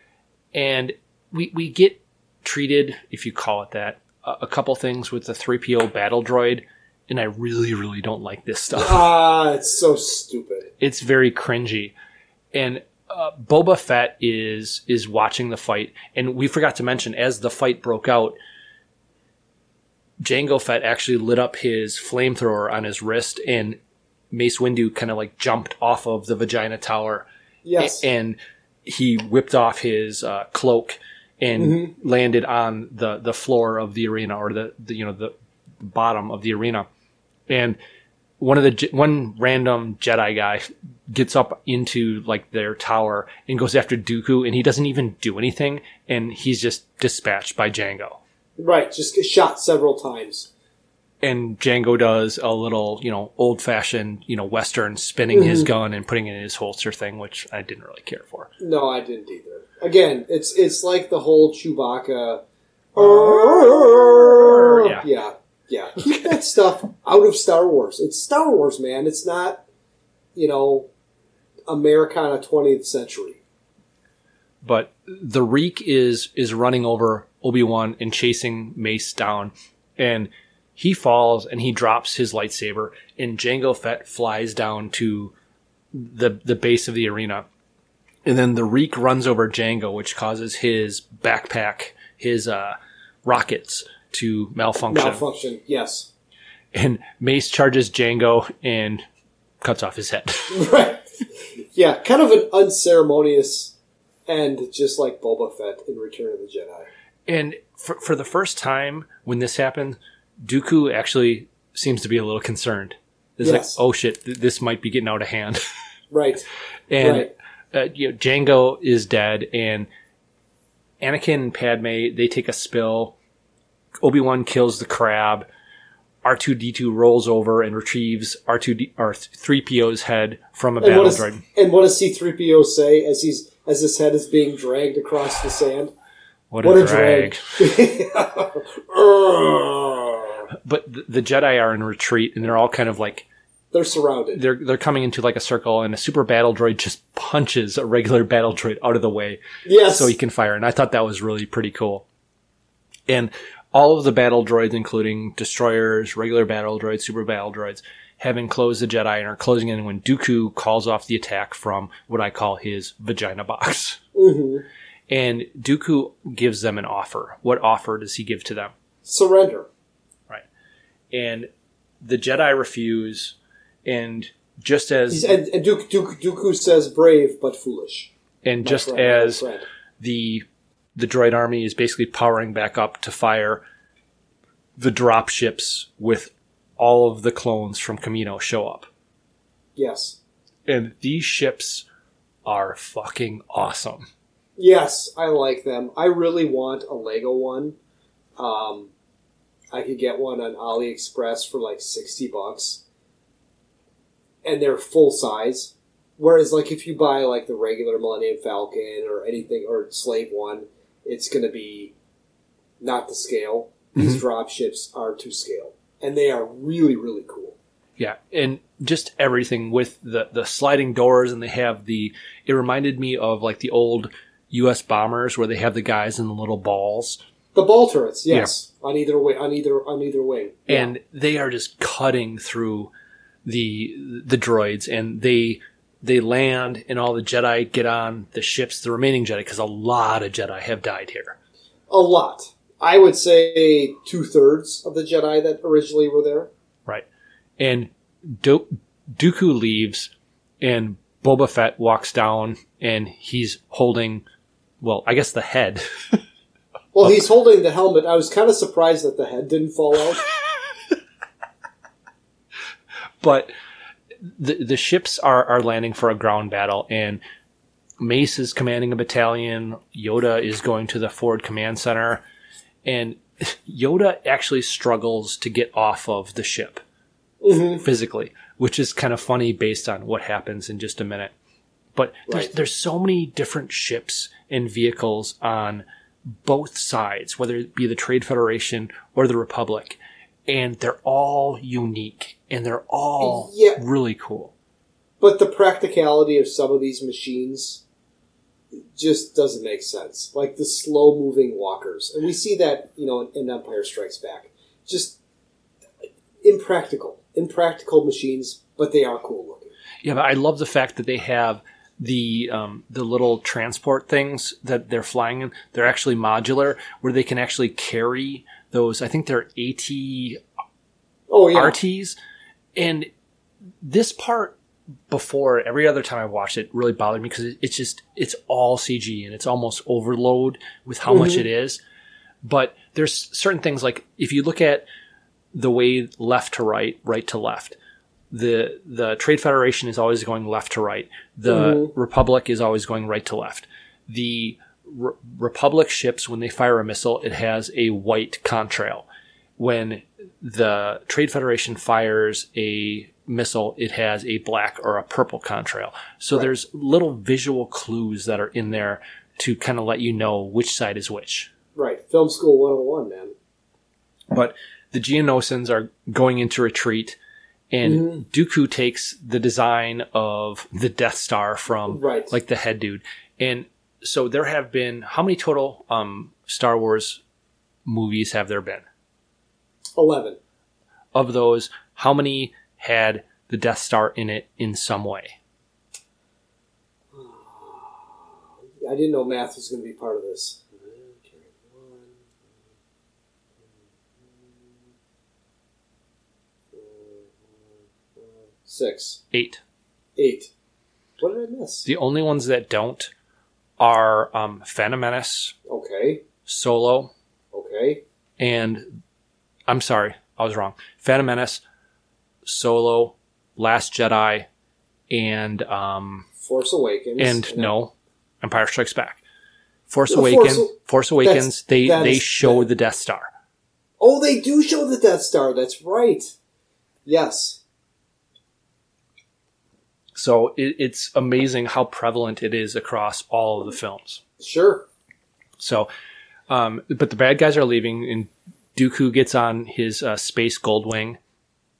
and we we get treated, if you call it that, a, a couple things with the three PO battle droid, and I really really don't like this stuff. Ah, it's so stupid. it's very cringy, and. Uh, Boba Fett is is watching the fight, and we forgot to mention as the fight broke out, Jango Fett actually lit up his flamethrower on his wrist, and Mace Windu kind of like jumped off of the vagina tower Yes. and he whipped off his uh, cloak and mm-hmm. landed on the, the floor of the arena or the, the you know the bottom of the arena and one of the one random Jedi guy gets up into like their tower and goes after Dooku, and he doesn't even do anything, and he's just dispatched by Jango. Right, just get shot several times. And Jango does a little, you know, old fashioned, you know, Western spinning his mm-hmm. gun and putting it in his holster thing, which I didn't really care for. No, I didn't either. Again, it's it's like the whole Chewbacca. Yeah. yeah, yeah. Keep that stuff out of Star Wars. It's Star Wars, man. It's not, you know, Americana twentieth century. but the reek is is running over Obi-Wan and chasing Mace down and he falls and he drops his lightsaber and Jango Fett flies down to the the base of the arena and then the reek runs over Jango which causes his backpack his uh rockets to malfunction Malfunction. Yes. and Mace charges Jango and cuts off his head Right. Yeah, kind of an unceremonious end, just like Boba Fett in Return of the Jedi. And for, for the first time when this happened, Dooku actually seems to be a little concerned. It's Yes. like, oh shit, th- this might be getting out of hand. Right. and Right. Uh, you know, Jango is dead, and Anakin and Padme they take a spill. Obi Wan kills the crab. R two D two rolls over and retrieves R two D or three PO's head from a And battle what, does, droid. and what does C-3PO say as he's as his head is being dragged across the sand? What, What a a drag! drag! But the Jedi are in retreat, and they're all kind of like They're surrounded. they're they're coming into like a circle, and a super battle droid just punches a regular battle droid out of the way yes. so he can fire. And I thought that was really pretty cool. And all of the battle droids, including destroyers, regular battle droids, super battle droids, have enclosed the Jedi and are closing in when Dooku calls off the attack from what I call his vagina box. Mhm. And Dooku gives them an offer. What offer does he give to them? Surrender. Right. And the Jedi refuse. And just as and and Duke, Duke, Dooku says brave but foolish. and just friend, as the the droid army is basically powering back up to fire the drop ships with all of the clones from Kamino show up. Yes. And these ships are fucking awesome. Yes, I like them. I really want a Lego one. Um, I could get one on AliExpress for like sixty bucks, and they're full size. Whereas, like if you buy like the regular Millennium Falcon or anything or Slave One, it's going to be not the scale. Mm-hmm. These drop ships are to scale, and they are really really cool. Yeah, and just everything with the the sliding doors and they have the it reminded me of like the old US bombers where they have the guys in the little balls The ball turrets, yes, on either way, on either on either wing, Yeah. and they are just cutting through the the droids and they they land and all the Jedi get on the ships the remaining Jedi because a lot of Jedi have died here a lot. I would say two thirds of the Jedi that originally were there. right and Do- Dooku leaves and Boba Fett walks down and he's holding well I guess the head Well, he's holding the helmet. I was kind of surprised that the head didn't fall out. but the the ships are are landing for a ground battle and Mace is commanding a battalion. Yoda is going to the forward command center, and Yoda actually struggles to get off of the ship mm-hmm. physically, which is kind of funny based on what happens in just a minute. But there's, Right. there's so many different ships and vehicles on both sides, whether it be the Trade Federation or the Republic, and they're all unique and they're all Yeah. really cool. But the practicality of some of these machines just doesn't make sense. Like the slow moving walkers. And we see that, you know, in, in Empire Strikes Back. Just impractical. Impractical machines, but they are cool looking. Yeah, but I love the fact that they have the um, the little transport things that they're flying in. They're actually modular, where they can actually carry those. I think they're AT Oh, yeah. RTs, and this part before every other time I watched it really bothered me because it's just it's all CG and it's almost overload with how much it is. But there's certain things like if you look at the way left to right, right to left, the the Trade Federation is always going left to right. The Mhm. Republic is always going right to left. The Re- Republic ships, when they fire a missile, it has a white contrail. When the Trade Federation fires a missile, it has a black or a purple contrail. So Right. there's little visual clues that are in there to kind of let you know which side is which. Right. Film school 101, man. But the Geonosians are going into retreat, and Mm-hmm. Dooku takes the design of the Death Star from Right. like the head dude. And so there have been how many total um, Star Wars movies have there been? 11. Of those, how many had the Death Star in it in some way? I didn't know math was going to be part of this. Six. Eight. Eight. What did I miss? The only ones that don't are um, Phantom Menace, Okay. Solo, Okay. and I'm sorry, I was wrong. Phantom Menace, Solo, Last Jedi, and um, Force Awakens. and no, Empire Strikes Back. Force No, Awakens, Force- Force, Awakens. they they is- show that- the Death Star. Oh, they do show the Death Star. That's right. Yes. So it, it's amazing how prevalent it is across all of the films. Sure. So, um, but the bad guys are leaving, and Dooku gets on his uh, space Goldwing,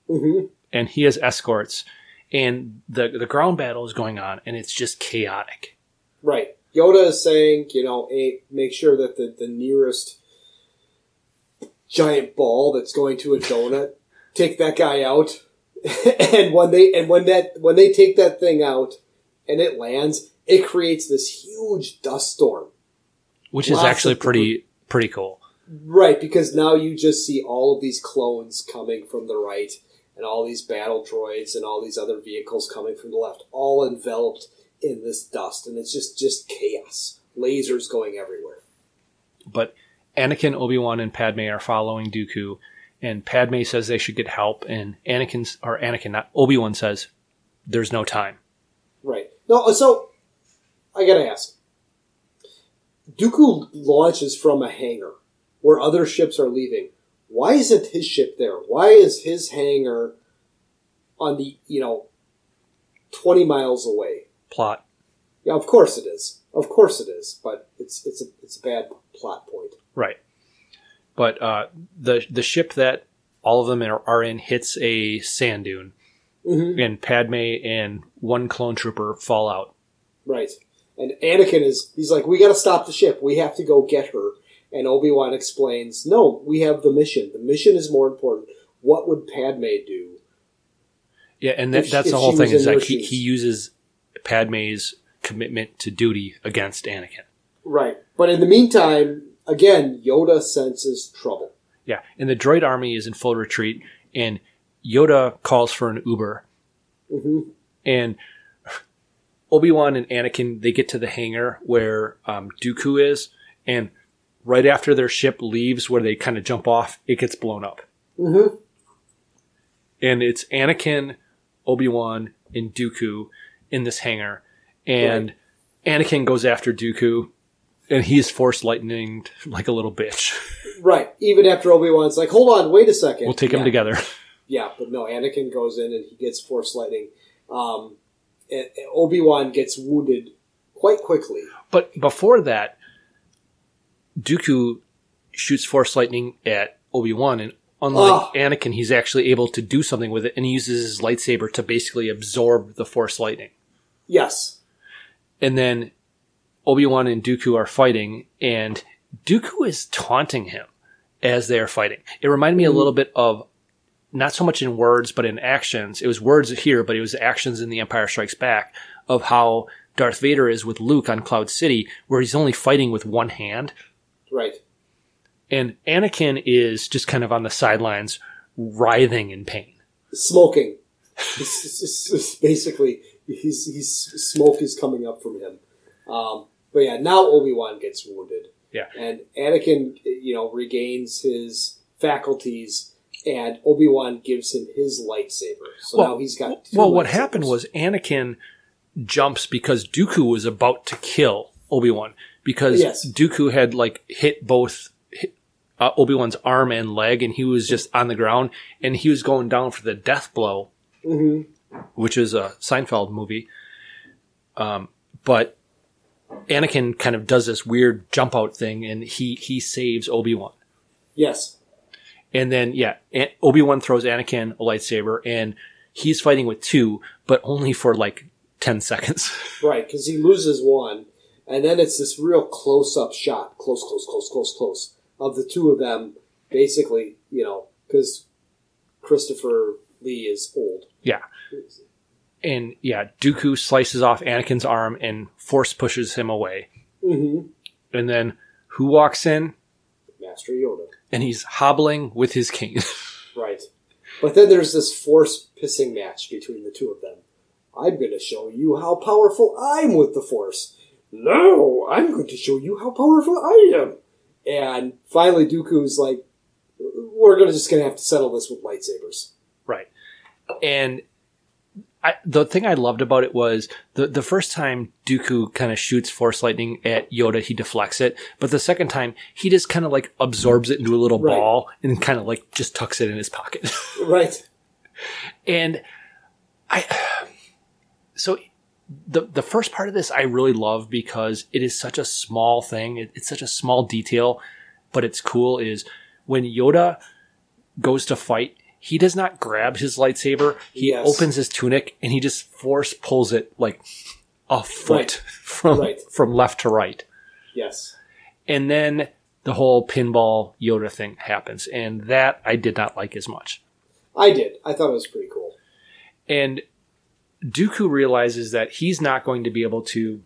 hmm and he has escorts, and the the ground battle is going on, and it's just chaotic. Right. Yoda is saying, you know, make sure that the, the nearest giant ball that's going to a donut, take that guy out. and when they and when that when they take that thing out and it lands, it creates this huge dust storm. which is actually pretty pretty cool. Right, because now you just see all of these clones coming from the right, and all these battle droids and all these other vehicles coming from the left, all enveloped in this dust, and it's just just chaos. Lasers going everywhere. But Anakin, Obi Wan, and Padme are following Dooku, and Padme says they should get help, and Anakin or Anakin, not Obi Wan, says there's no time. Right. No, uh, so I gotta ask. Dooku launches from a hangar where other ships are leaving. Why isn't his ship there? Why is his hangar on the you know twenty miles away? Plot. Yeah, of course it is. Of course it is. But it's it's a it's a bad plot point. Right. But uh, the the ship that all of them are, are in hits a sand dune, Mm-hmm. and Padme and one clone trooper fall out. Right. And Anakin is he's like, we got to stop the ship. We have to go get her. And Obi Wan explains, no, we have the mission. The mission is more important. What would Padme do? Yeah, and that, If- that's if the whole thing is like he, he uses Padme's commitment to duty against Anakin. Right. But in the meantime, again, Yoda senses trouble. Yeah, and the droid army is in full retreat, and Yoda calls for an Uber, hmm and Obi Wan and Anakin they get to the hangar where um, Dooku is, and right after their ship leaves, where they kind of jump off, it gets blown up, hmm and it's Anakin, Obi Wan, and Dooku in this hangar, and Anakin goes after Dooku, and he's force lightning like a little bitch. Right. Even after Obi Wan's like, hold on, wait a second. We'll take them Yeah. together. Yeah, but no, Anakin goes in and he gets Force Lightning. Um, Obi Wan gets wounded quite quickly. But before that, Dooku shoots Force Lightning at Obi Wan, and unlike Oh. Anakin, he's actually able to do something with it, and he uses his lightsaber to basically absorb the Force Lightning. Yes. And then Obi Wan and Dooku are fighting, and Dooku is taunting him as they are fighting. It reminded me a little bit of not so much in words, but in actions. It was words here, but it was actions in The Empire Strikes Back of how Darth Vader is with Luke on Cloud City, where he's only fighting with one hand. Right. And Anakin is just kind of on the sidelines, writhing in pain. Smoking. It's- it's- it's- basically, he's, he's smoke is coming up from him. Um, but yeah, now Obi Wan gets wounded. Yeah. And Anakin, you know, regains his faculties and Obi Wan gives him his lightsaber. So Well, now he's got. two Well, what happened was Anakin jumps because Dooku was about to kill Obi Wan because Yes. Dooku had like hit both uh, Obi Wan's arm and leg, and he was just on the ground, and he was going down for the death blow, Mhm. which is a Seinfeld movie. Um, but Anakin kind of does this weird jump out thing, and he he saves Obi Wan. Yes. And then, yeah, Obi Wan throws Anakin a lightsaber, and he's fighting with two, but only for like 10 seconds. Right, because he loses one, and then it's this real close-up shot, close, close, close, close, close, of the two of them. Basically, you know, because Christopher Lee is old. yeah. And yeah, Dooku slices off Anakin's arm and force pushes him away. Mm-hmm. And then who walks in? Master Yoda. And he's hobbling with his cane. Right. But then there's this force pissing match between the two of them. I'm going to show you how powerful I'm with the force. No, I'm going to show you how powerful I am. And finally, Dooku's like, we're gonna just going to have to settle this with lightsabers. right. And I, the thing I loved about it was the, the first time Dooku kind of shoots force lightning at Yoda, he deflects it. But the second time, he just kind of like absorbs it into a little Right. ball and kind of like just tucks it in his pocket. Right. and I so the the first part of this I really love because it is such a small thing. It, it's such a small detail, but it's cool. Is when Yoda goes to fight, he does not grab his lightsaber. He Yes. opens his tunic and he just force pulls it like a foot Right. from Right. from left to right, Yes. and then the whole pinball Yoda thing happens, and that I did not like as much. I did. I thought it was pretty cool. And Dooku realizes that he's not going to be able to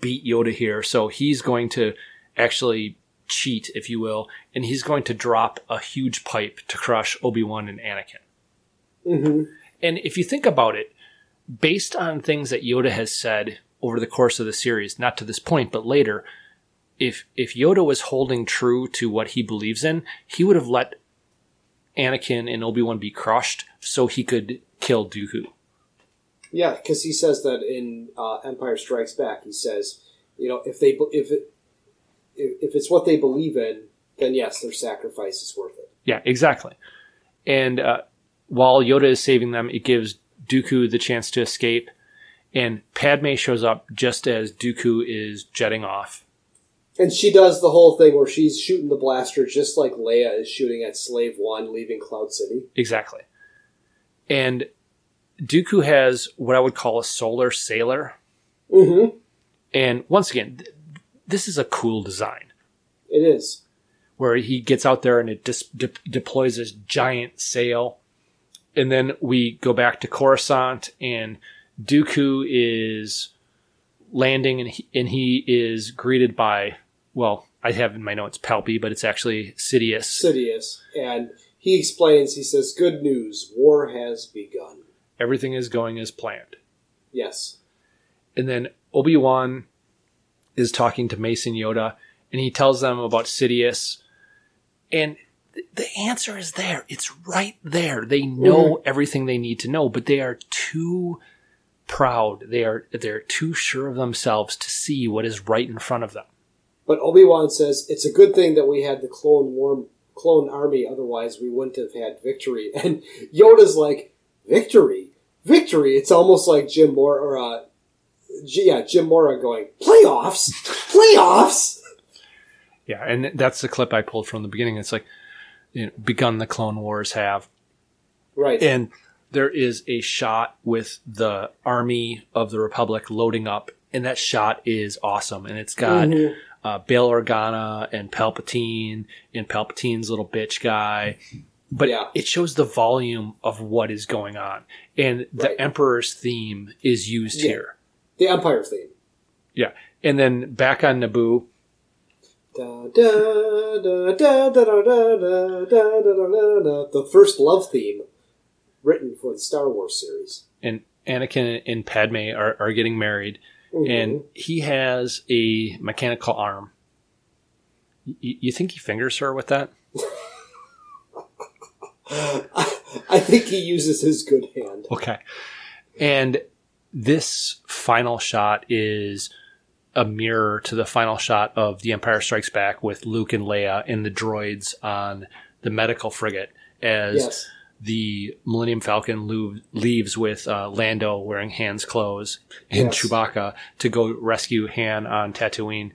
beat Yoda here, so he's going to actually cheat, if you will, and he's going to drop a huge pipe to crush Obi Wan and Anakin. Mm-hmm. And if you think about it, based on things that Yoda has said over the course of the series, not to this point, but later, if if Yoda was holding true to what he believes in, he would have let Anakin and Obi Wan be crushed so he could kill Dooku. Yeah, because he says that in uh, Empire Strikes Back. He says, you know, if they if it if, it's what they believe in, then yes, their sacrifice is worth it. Yeah, exactly. And uh, while Yoda is saving them, it gives Dooku the chance to escape. And Padme shows up just as Dooku is jetting off. And she does the whole thing where she's shooting the blaster just like Leia is shooting at Slave One, leaving Cloud City. Exactly. And Dooku has what I would call a solar sailer. Mm-hmm. And once again, this is a cool design It is. where he gets out there and it dis- de- deploys this giant sail. And then we go back to Coruscant and Dooku is landing and he, and he is greeted by, well, I have in my notes Palpy, but it's actually Sidious. Sidious, and he explains. He says, "Good news, war has begun." Everything is going as planned. Yes. And then Obi Wan is talking to Mace and Yoda, and he tells them about Sidious. And th- the answer is there. It's right there. They know everything they need to know, but they are too proud. They are they're too sure of themselves to see what is right in front of them. But Obi Wan says it's a good thing that we had the clone war, clone army. Otherwise, we wouldn't have had victory. And Yoda's like, "Victory, victory!" It's almost like Jim Mora, or uh, yeah, Jim Mora going playoffs, playoffs. Yeah, and that's the clip I pulled from the beginning. It's like, you know, begun the Clone Wars have Right. and there is a shot with the army of the republic loading up and that shot is awesome and it's got Mhm. uh, bail organa and palpatine and palpatine's little bitch guy but Yeah. it shows the volume of what is going on and the Right. emperor's theme is used Yeah. here the Empire theme. Yeah, and then back on Naboo. The first love theme written for the Star Wars series. And Anakin and Padme are, are getting married, mm-hmm. and he has a mechanical arm. Y- you think he fingers her with that? I, I think he uses his good hand. Okay. And this final shot is a mirror to the final shot of The Empire Strikes Back with Luke and Leia and the droids on the medical frigate as Yes. the Millennium Falcon lo- leaves with uh, Lando wearing Han's clothes and Yes. Chewbacca to go rescue Han on Tatooine.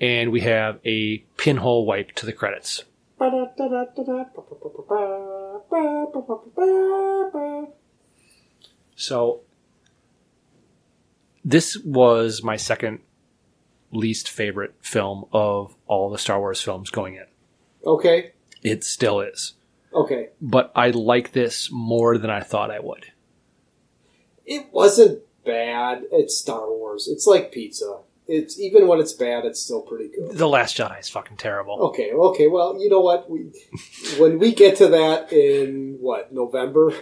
And we have a pinhole wipe to the credits. So this was my second least favorite film of all the Star Wars films going in. Okay. It still is. Okay. But I like this more than I thought I would. It wasn't bad. It's Star Wars. It's like pizza. It's even when it's bad, it's still pretty good. The Last Jedi is fucking terrible. Okay, okay. Well, you know what? We when we get to that in what November,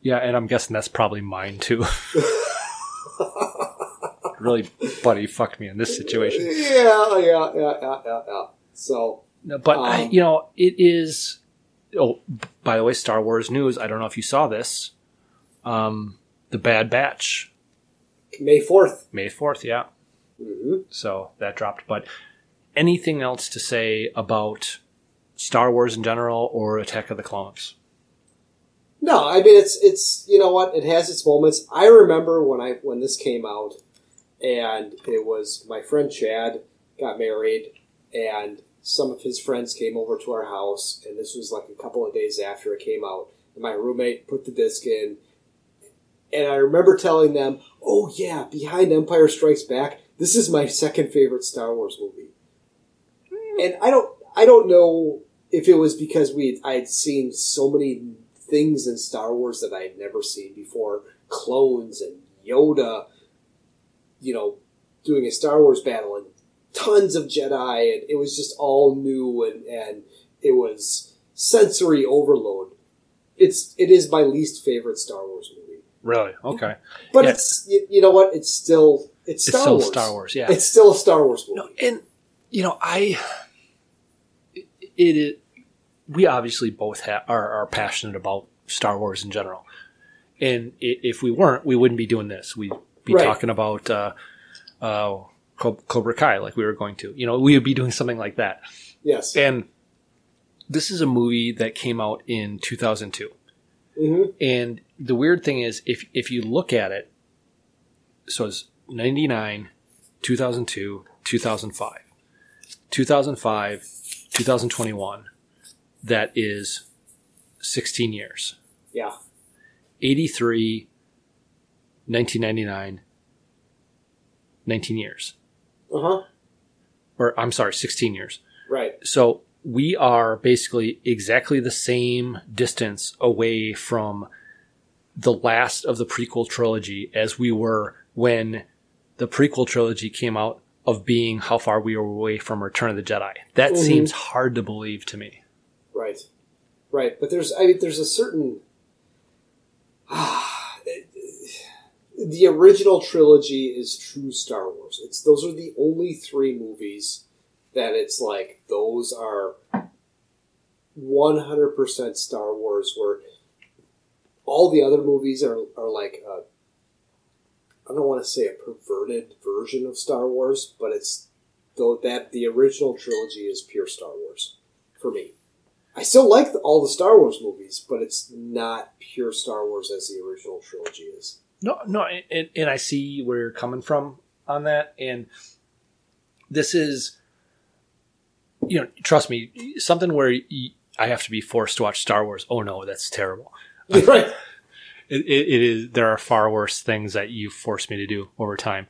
Yeah, and I'm guessing that's probably mine too. really, buddy, fucked me in this situation. yeah, yeah, yeah, yeah, yeah. yeah. So No, But I, Um, you know, it is. Oh, by the way, Star Wars news. I don't know if you saw this. Um, the Bad Batch, May fourth. May fourth. Yeah, Mm-hmm. so that dropped. But anything else to say about Star Wars in general or Attack of the Clones? No, I mean it's it's you know what it has its moments. I remember when I when this came out, and it was my friend Chad got married, and some of his friends came over to our house, and this was like a couple of days after it came out. And my roommate put the disc in, and I remember telling them, "Oh yeah, Behind Empire Strikes Back. This is my second favorite Star Wars movie." And I don't I don't know if it was because we I had seen so many things in Star Wars that I had never seen before, clones and Yoda, you know, doing a Star Wars battle and tons of Jedi, and it was just all new and and it was sensory overload. It's it is my least favorite Star Wars movie, Really? Okay. but Yeah. it's you, you know what? It's still it's It's Star still Wars. Star Wars. Yeah. It's still a Star Wars movie. No, and you know, I it, it is. We obviously both ha- are, are passionate about Star Wars in general, and if we weren't, we wouldn't be doing this. We'd be Right. talking about uh, uh, Cobra Kai, like we were going to. You know, we would be doing something like that. Yes. And this is a movie that came out in 2002. hmm And the weird thing is, if if you look at it, so it's 99, 2002, 2005, 2005, 2021. That is 16 years. Yeah. 83, 1999, 19 years. Uh huh. Or I'm sorry, 16 years. Right. So we are basically exactly the same distance away from the last of the prequel trilogy as we were when the prequel trilogy came out of being how far we were away from Return of the Jedi. That Mhm. seems hard to believe to me. Right, right. But there's, I mean, there's a certain. the original trilogy is true Star Wars. It's those are the only three movies that it's like those are one hundred percent Star Wars. Where all the other movies are are like a, I don't want to say a perverted version of Star Wars, but it's though that the original trilogy is pure Star Wars for me. I still like the, all the Star Wars movies, but it's not pure Star Wars as the original trilogy is. No, no, and, and I see where you're coming from on that, and this is, you know, trust me, something where I have to be forced to watch Star Wars. Oh no, that's terrible. right. It, it, it is. There are far worse things that you forced me to do over time,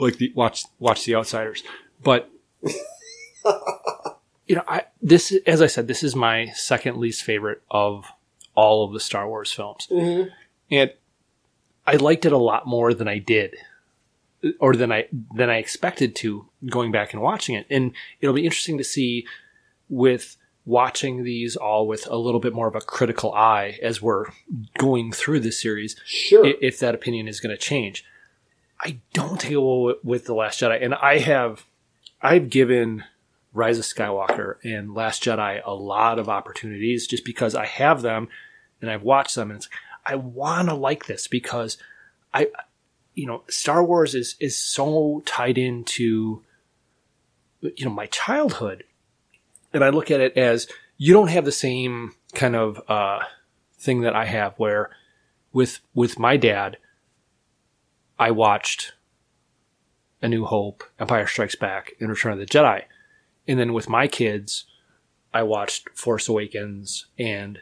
like the watch watch The Outsiders. But you know, I this as I said, this is my second least favorite of all of the Star Wars films, Mm-hmm. and I liked it a lot more than I did, or than I than I expected to going back and watching it. And it'll be interesting to see with watching these all with a little bit more of a critical eye as we're going through this series Sure. if that opinion is going to change. I don't think it will with- with the Last Jedi, and I have I've given Rise of Skywalker and Last Jedi a lot of opportunities just because I have them and I've watched them and it's I want to like this because I you know Star Wars is is so tied into you know my childhood and I look at it as you don't have the same kind of uh, thing that I have where with with my dad I watched A New Hope, Empire Strikes Back, and Return of the Jedi. And then with my kids, I watched Force Awakens and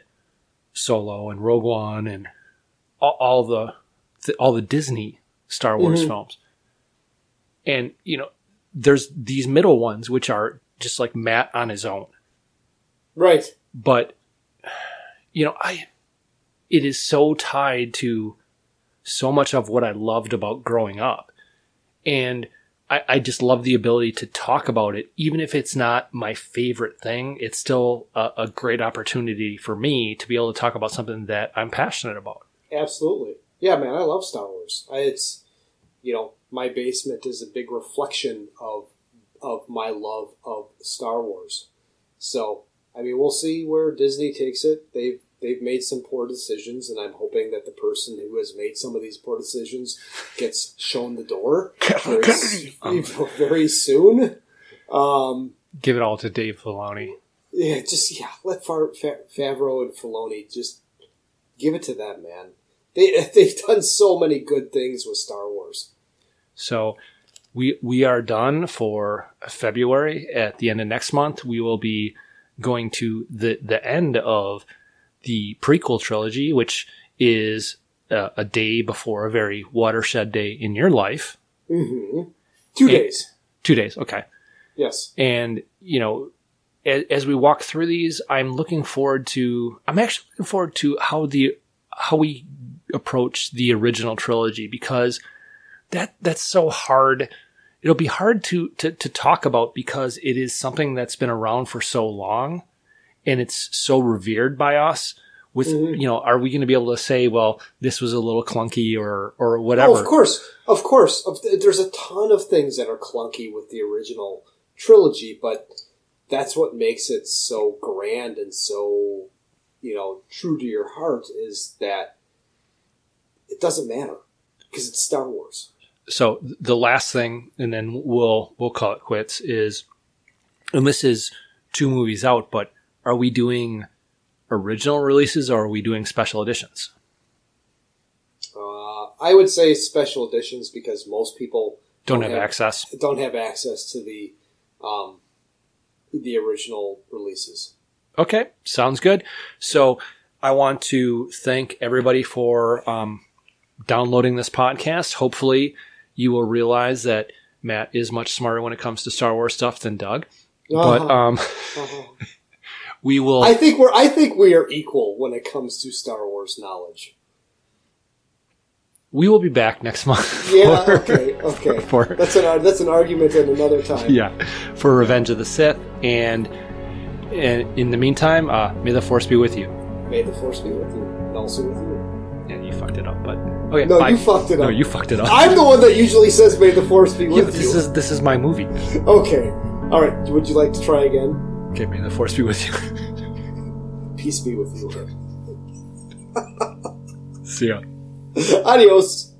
Solo and Rogue One and all, all the, the all the Disney Star Wars Mhm. films. And you know, there's these middle ones which are just like Matt on his own. Right. But you know, I it is so tied to so much of what I loved about growing up. And I, I just love the ability to talk about it, even if it's not my favorite thing. It's still a, a great opportunity for me to be able to talk about something that I'm passionate about. Absolutely. Yeah, man, I love Star Wars. I, it's you know, my basement is a big reflection of of my love of Star Wars. So, I mean, we'll see where Disney takes it. They've they've made some poor decisions, and I'm hoping that the person who has made some of these poor decisions gets shown the door very, s- very soon. Um, Give it all to Dave Filoni. yeah, just yeah, let Far, Fa- Favreau and Filoni just give it to them, man. They they've done so many good things with Star Wars. So we we are done for February. At the end of next month, we will be going to the the end of the prequel trilogy, which is uh, a day before a very watershed day in your life. hmm Two And- days, Two days, okay. yes. And you know, as, as we walk through these, I'm looking forward to. I'm actually looking forward to how the how we approach the original trilogy because that that's so hard. It'll be hard to to to talk about because it is something that's been around for so long, and it's so revered by us. With Mhm. you know, are we going to be able to say, well, this was a little clunky or or whatever? Oh, of course, of course. There's a ton of things that are clunky with the original trilogy, but that's what makes it so grand and so you know true to your heart is that it doesn't matter because it's Star Wars. so the last thing, and then we'll we'll call it quits. Is and this is two movies out, but are we doing original releases or are we doing special editions? Uh, I would say special editions because most people Don't Don't have have- access. don't have access to the um, the original releases. Okay, sounds good. So I want to thank everybody for um, downloading this podcast. Hopefully, you will realize that Matt is much smarter when it comes to Star Wars stuff than Doug. But Uh-huh. um, Uh-huh. we will. I think we're I think we are equal when it comes to Star Wars knowledge. we will be back next month. Yeah. for- Okay. Okay. for- That's an that's an argument at another time. yeah, for Revenge of the Sith. And, and in the meantime, uh, may the Force be with you. May the force be with you, and also with you. Yeah, you fucked it up, but okay. No, bye. you fucked it up. No, you fucked it up. I'm the one that usually says "May the force be Yeah, with this you." This is this is my movie. Okay. All right. Would you like to try again? Okay, may the Force be with you. Peace be with you. See ya. Adios.